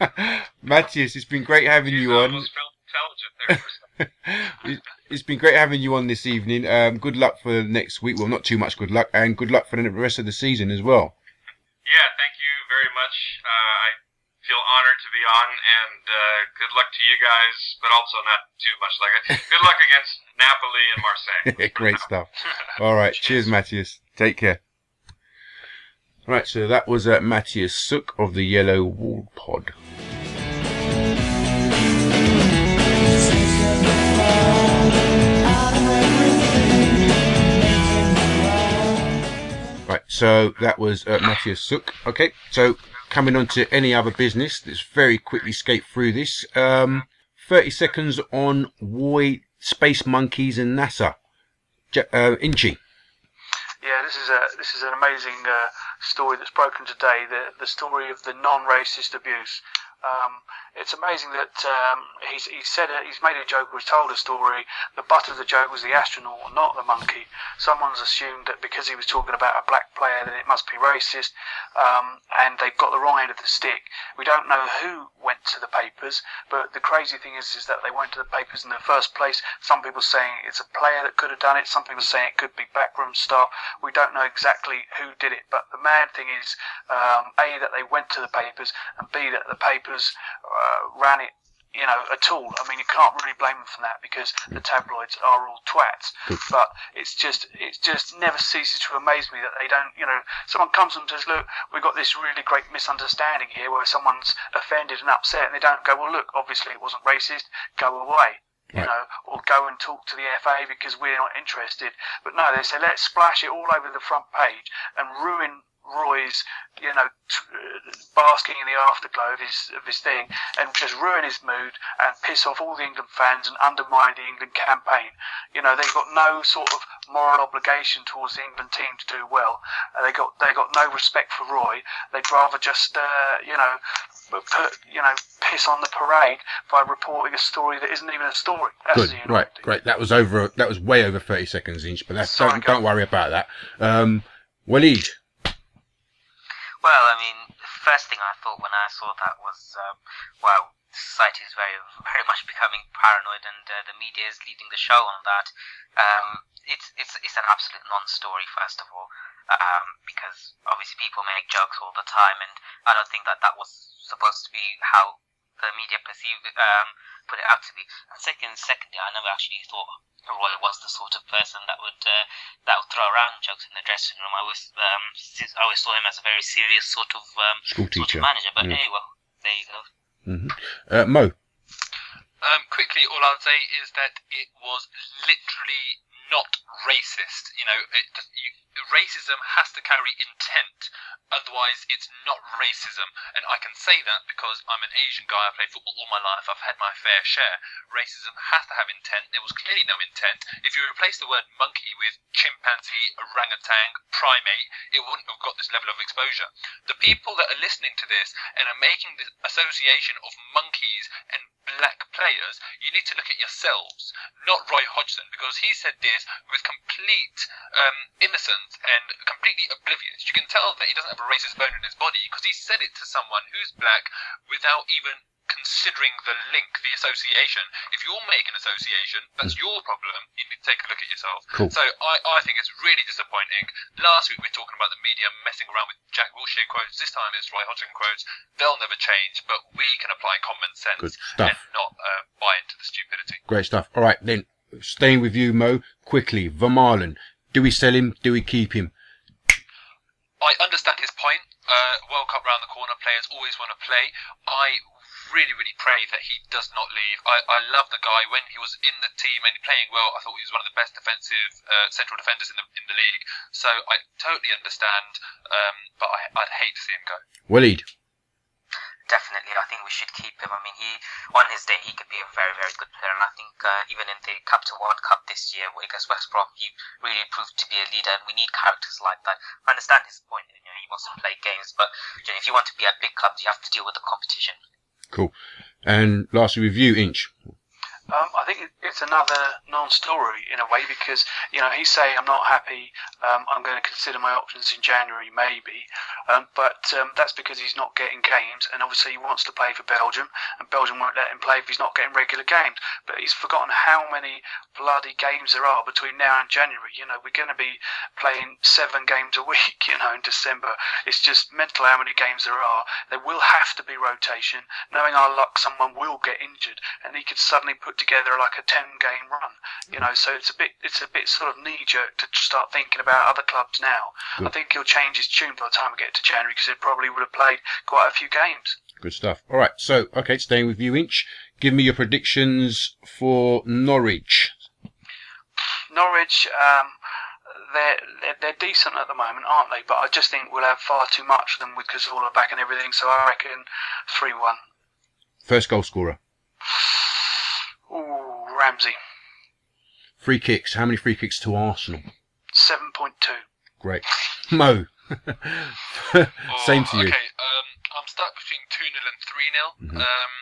okay. Matthias, it's been great having you I on. Intelligent there It's been great having you on this evening. Um, good luck for next week. Well, not too much good luck, and good luck for the rest of the season as well. Yeah, thank you very much. Uh, I feel honored to be on, and uh, good luck to you guys, but also not too much like it. Good luck against Napoli and Marseille. great stuff. All right, cheers, Matthias. Take care. Right, so that was uh, Matthias Sook of the Yellow Wall Pod. So that was uh, Matthias Sook. Okay, so coming on to any other business, let's very quickly skate through this. Um, 30 seconds on Roy, Space Monkeys and NASA. Ja- uh, Inchi. Yeah, this is a this is an amazing uh, story that's broken today. The the story of the non-racist abuse. Um, it's amazing that um, he's he said it, he's made a joke or he's told a story. The butt of the joke was the astronaut, not the monkey. Someone's assumed that because he was talking about a black player, that it must be racist, um, and they've got the wrong end of the stick. We don't know who went to the papers, but the crazy thing is, is that they went to the papers in the first place. Some people saying it's a player that could have done it. Some people saying it could be backroom staff. We don't know exactly who did it, but the mad thing is, um, a that they went to the papers, and b that the papers uh, ran it. You know, at all. I mean, you can't really blame them for that because hmm. the tabloids are all twats. Hmm. But it's just, it just never ceases to amaze me that they don't. You know, someone comes and says, "Look, we've got this really great misunderstanding here where someone's offended and upset," and they don't go, "Well, look, obviously it wasn't racist. Go away." you know, or go and talk to the FA because we're not interested. But no, they say let's splash it all over the front page and ruin Roy's, you know, t- uh, basking in the afterglow of his of his thing, and just ruin his mood and piss off all the England fans and undermine the England campaign. You know, they've got no sort of moral obligation towards the England team to do well. And they got they got no respect for Roy. They'd rather just, uh, you know, put you know piss on the parade by reporting a story that isn't even a story. That's Good. the Right. Great. That was over. That was way over thirty seconds inch. But that's Sorry, don't, don't worry about that. Um, Waleed. Well, I mean, the first thing I thought when I saw that was, um, society is very, very much becoming paranoid, and uh, the media is leading the show on that. Um, it's it's it's an absolute non-story, first of all, um, because obviously people make jokes all the time, and I don't think that that was supposed to be how the media perceived um, put it out to be. And second, secondly, I never actually thought Roy was the sort of person that would uh, that would throw around jokes in the dressing room. I always um, s- I always saw him as a very serious sort of um, School sort teacher. of manager. But anyway, there you go. hmm Uh, Mo. Um, quickly, all I'll say is that it was literally not racist. You know, it just, you, racism has to carry intent, otherwise it's not racism. And I can say that because I'm an Asian guy. I've played football all my life. I've had my fair share. Racism has to have intent. There was clearly no intent. If you replace the word monkey with chimpanzee, orangutan, primate, it wouldn't have got this level of exposure. The people that are listening to this and are making the association of monkeys and black players, you need to look at yourselves, not Roy Hodgson, because he said this with complete um, innocence and completely oblivious. You can tell that he doesn't have a racist bone in his body because he said it to someone who's black without even considering the link, the association. If you're making an association, that's your problem. You need to take a look at yourself. Cool. So I, I think it's really disappointing. Last week we were talking about the media messing around with Jack Wilshere quotes. This time it's Roy Hodgson quotes. They'll never change, but we can apply common sense Good stuff. and not uh, buy into the stupidity. Great stuff. All right, then staying with you, Mo. Quickly, Vermaelen. Do we sell him? Do we keep him? I understand his point. Uh, World Cup round the corner, players always want to play. I really, really pray that he does not leave. I, I love the guy. When he was in the team and playing well, I thought he was one of the best defensive uh, central defenders in the in the league. So I totally understand, um, but I, I'd hate to see him go. Waleed. Definitely. I think we should keep him. I mean, he on his day he could be a very very good player, and I think uh, even in the Capital One Cup this year against West Brom, he really proved to be a leader, and we need characters like that. I understand his point. You know, he wants to play games, but you know, if you want to be at big clubs, you have to deal with the competition. Cool. And lastly, with you, Inch. Um, I think it's another non-story in a way because you know he's saying I'm not happy. Um, I'm going to consider my options in January, maybe, um, but um, that's because he's not getting games, and obviously he wants to play for Belgium, and Belgium won't let him play if he's not getting regular games. But he's forgotten how many bloody games there are between now and January. You know, we're going to be playing seven games a week. You know, in December, it's just mental how many games there are. There will have to be rotation. Knowing our luck, someone will get injured, and he could suddenly put together like a ten game run. You know, so it's a bit it's a bit sort of knee jerk to start thinking about other clubs now. I think he'll change his tune by the time we get to January because he probably would have played quite a few games. Good stuff. All right. So, okay, staying with you, Inch. Give me your predictions for Norwich. Norwich, um, they're, they're they're decent at the moment, aren't they? But I just think we'll have far too much of them with Cazorla back and everything. So I reckon three one. First goal scorer. Ooh, Ramsey, Free kicks. How many free kicks to Arsenal? seven point two. Great. Mo. Same to Oh, you. Okay, um, I'm stuck between 2 0 and 3 0. Mhm. Um,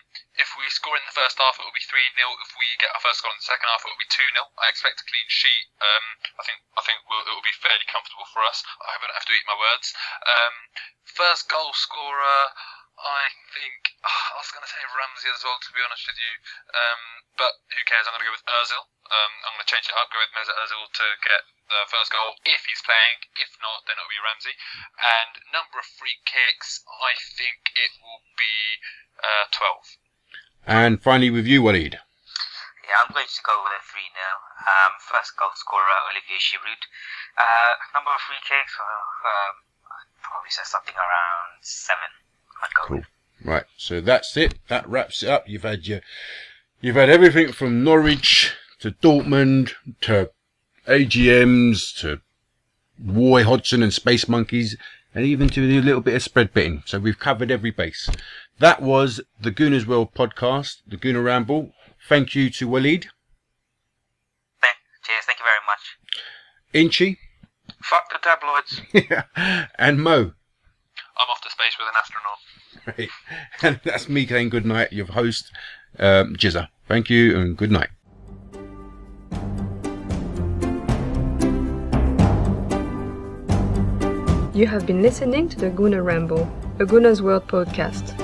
if we score in the first half, it will be 3 0. If we get our first goal in the second half, it will be 2 0. I expect a clean sheet. Um, I think I think we'll, it will be fairly comfortable for us. I hope I don't have to eat my words. Um, first goal scorer, I think. I was going to say Ramsey as well, to be honest with you. Um, but who cares? I'm going to go with Ozil. Um, I'm going to change it up, go with Mesut Ozil to get the first goal if he's playing. If not, then it'll be Ramsey. And number of free kicks, I think it will be uh, 12. And finally with you, Waleed. Yeah, I'm going to go with a 3 0. Um, first goal scorer, Olivier Giroud. Uh, number of free kicks, well, um, I'd probably say something around 7. I'd go Cool. with. Right. So that's it. That wraps it up. You've had your, you've had everything from Norwich to Dortmund to AGMs to Roy Hodgson and Space Monkeys and even to a little bit of spread betting. So we've covered every base. That was the Gooners World podcast, the Gooner Ramble. Thank you to Waleed, Thank- Cheers, thank you very much. Inchi, Fuck the tabloids. and Mo. I'm off to space with an astronaut. And that's me saying good night, your host, um, Jizza. Thank you and good night. You have been listening to the Gooner Ramble, a Gooner's World podcast.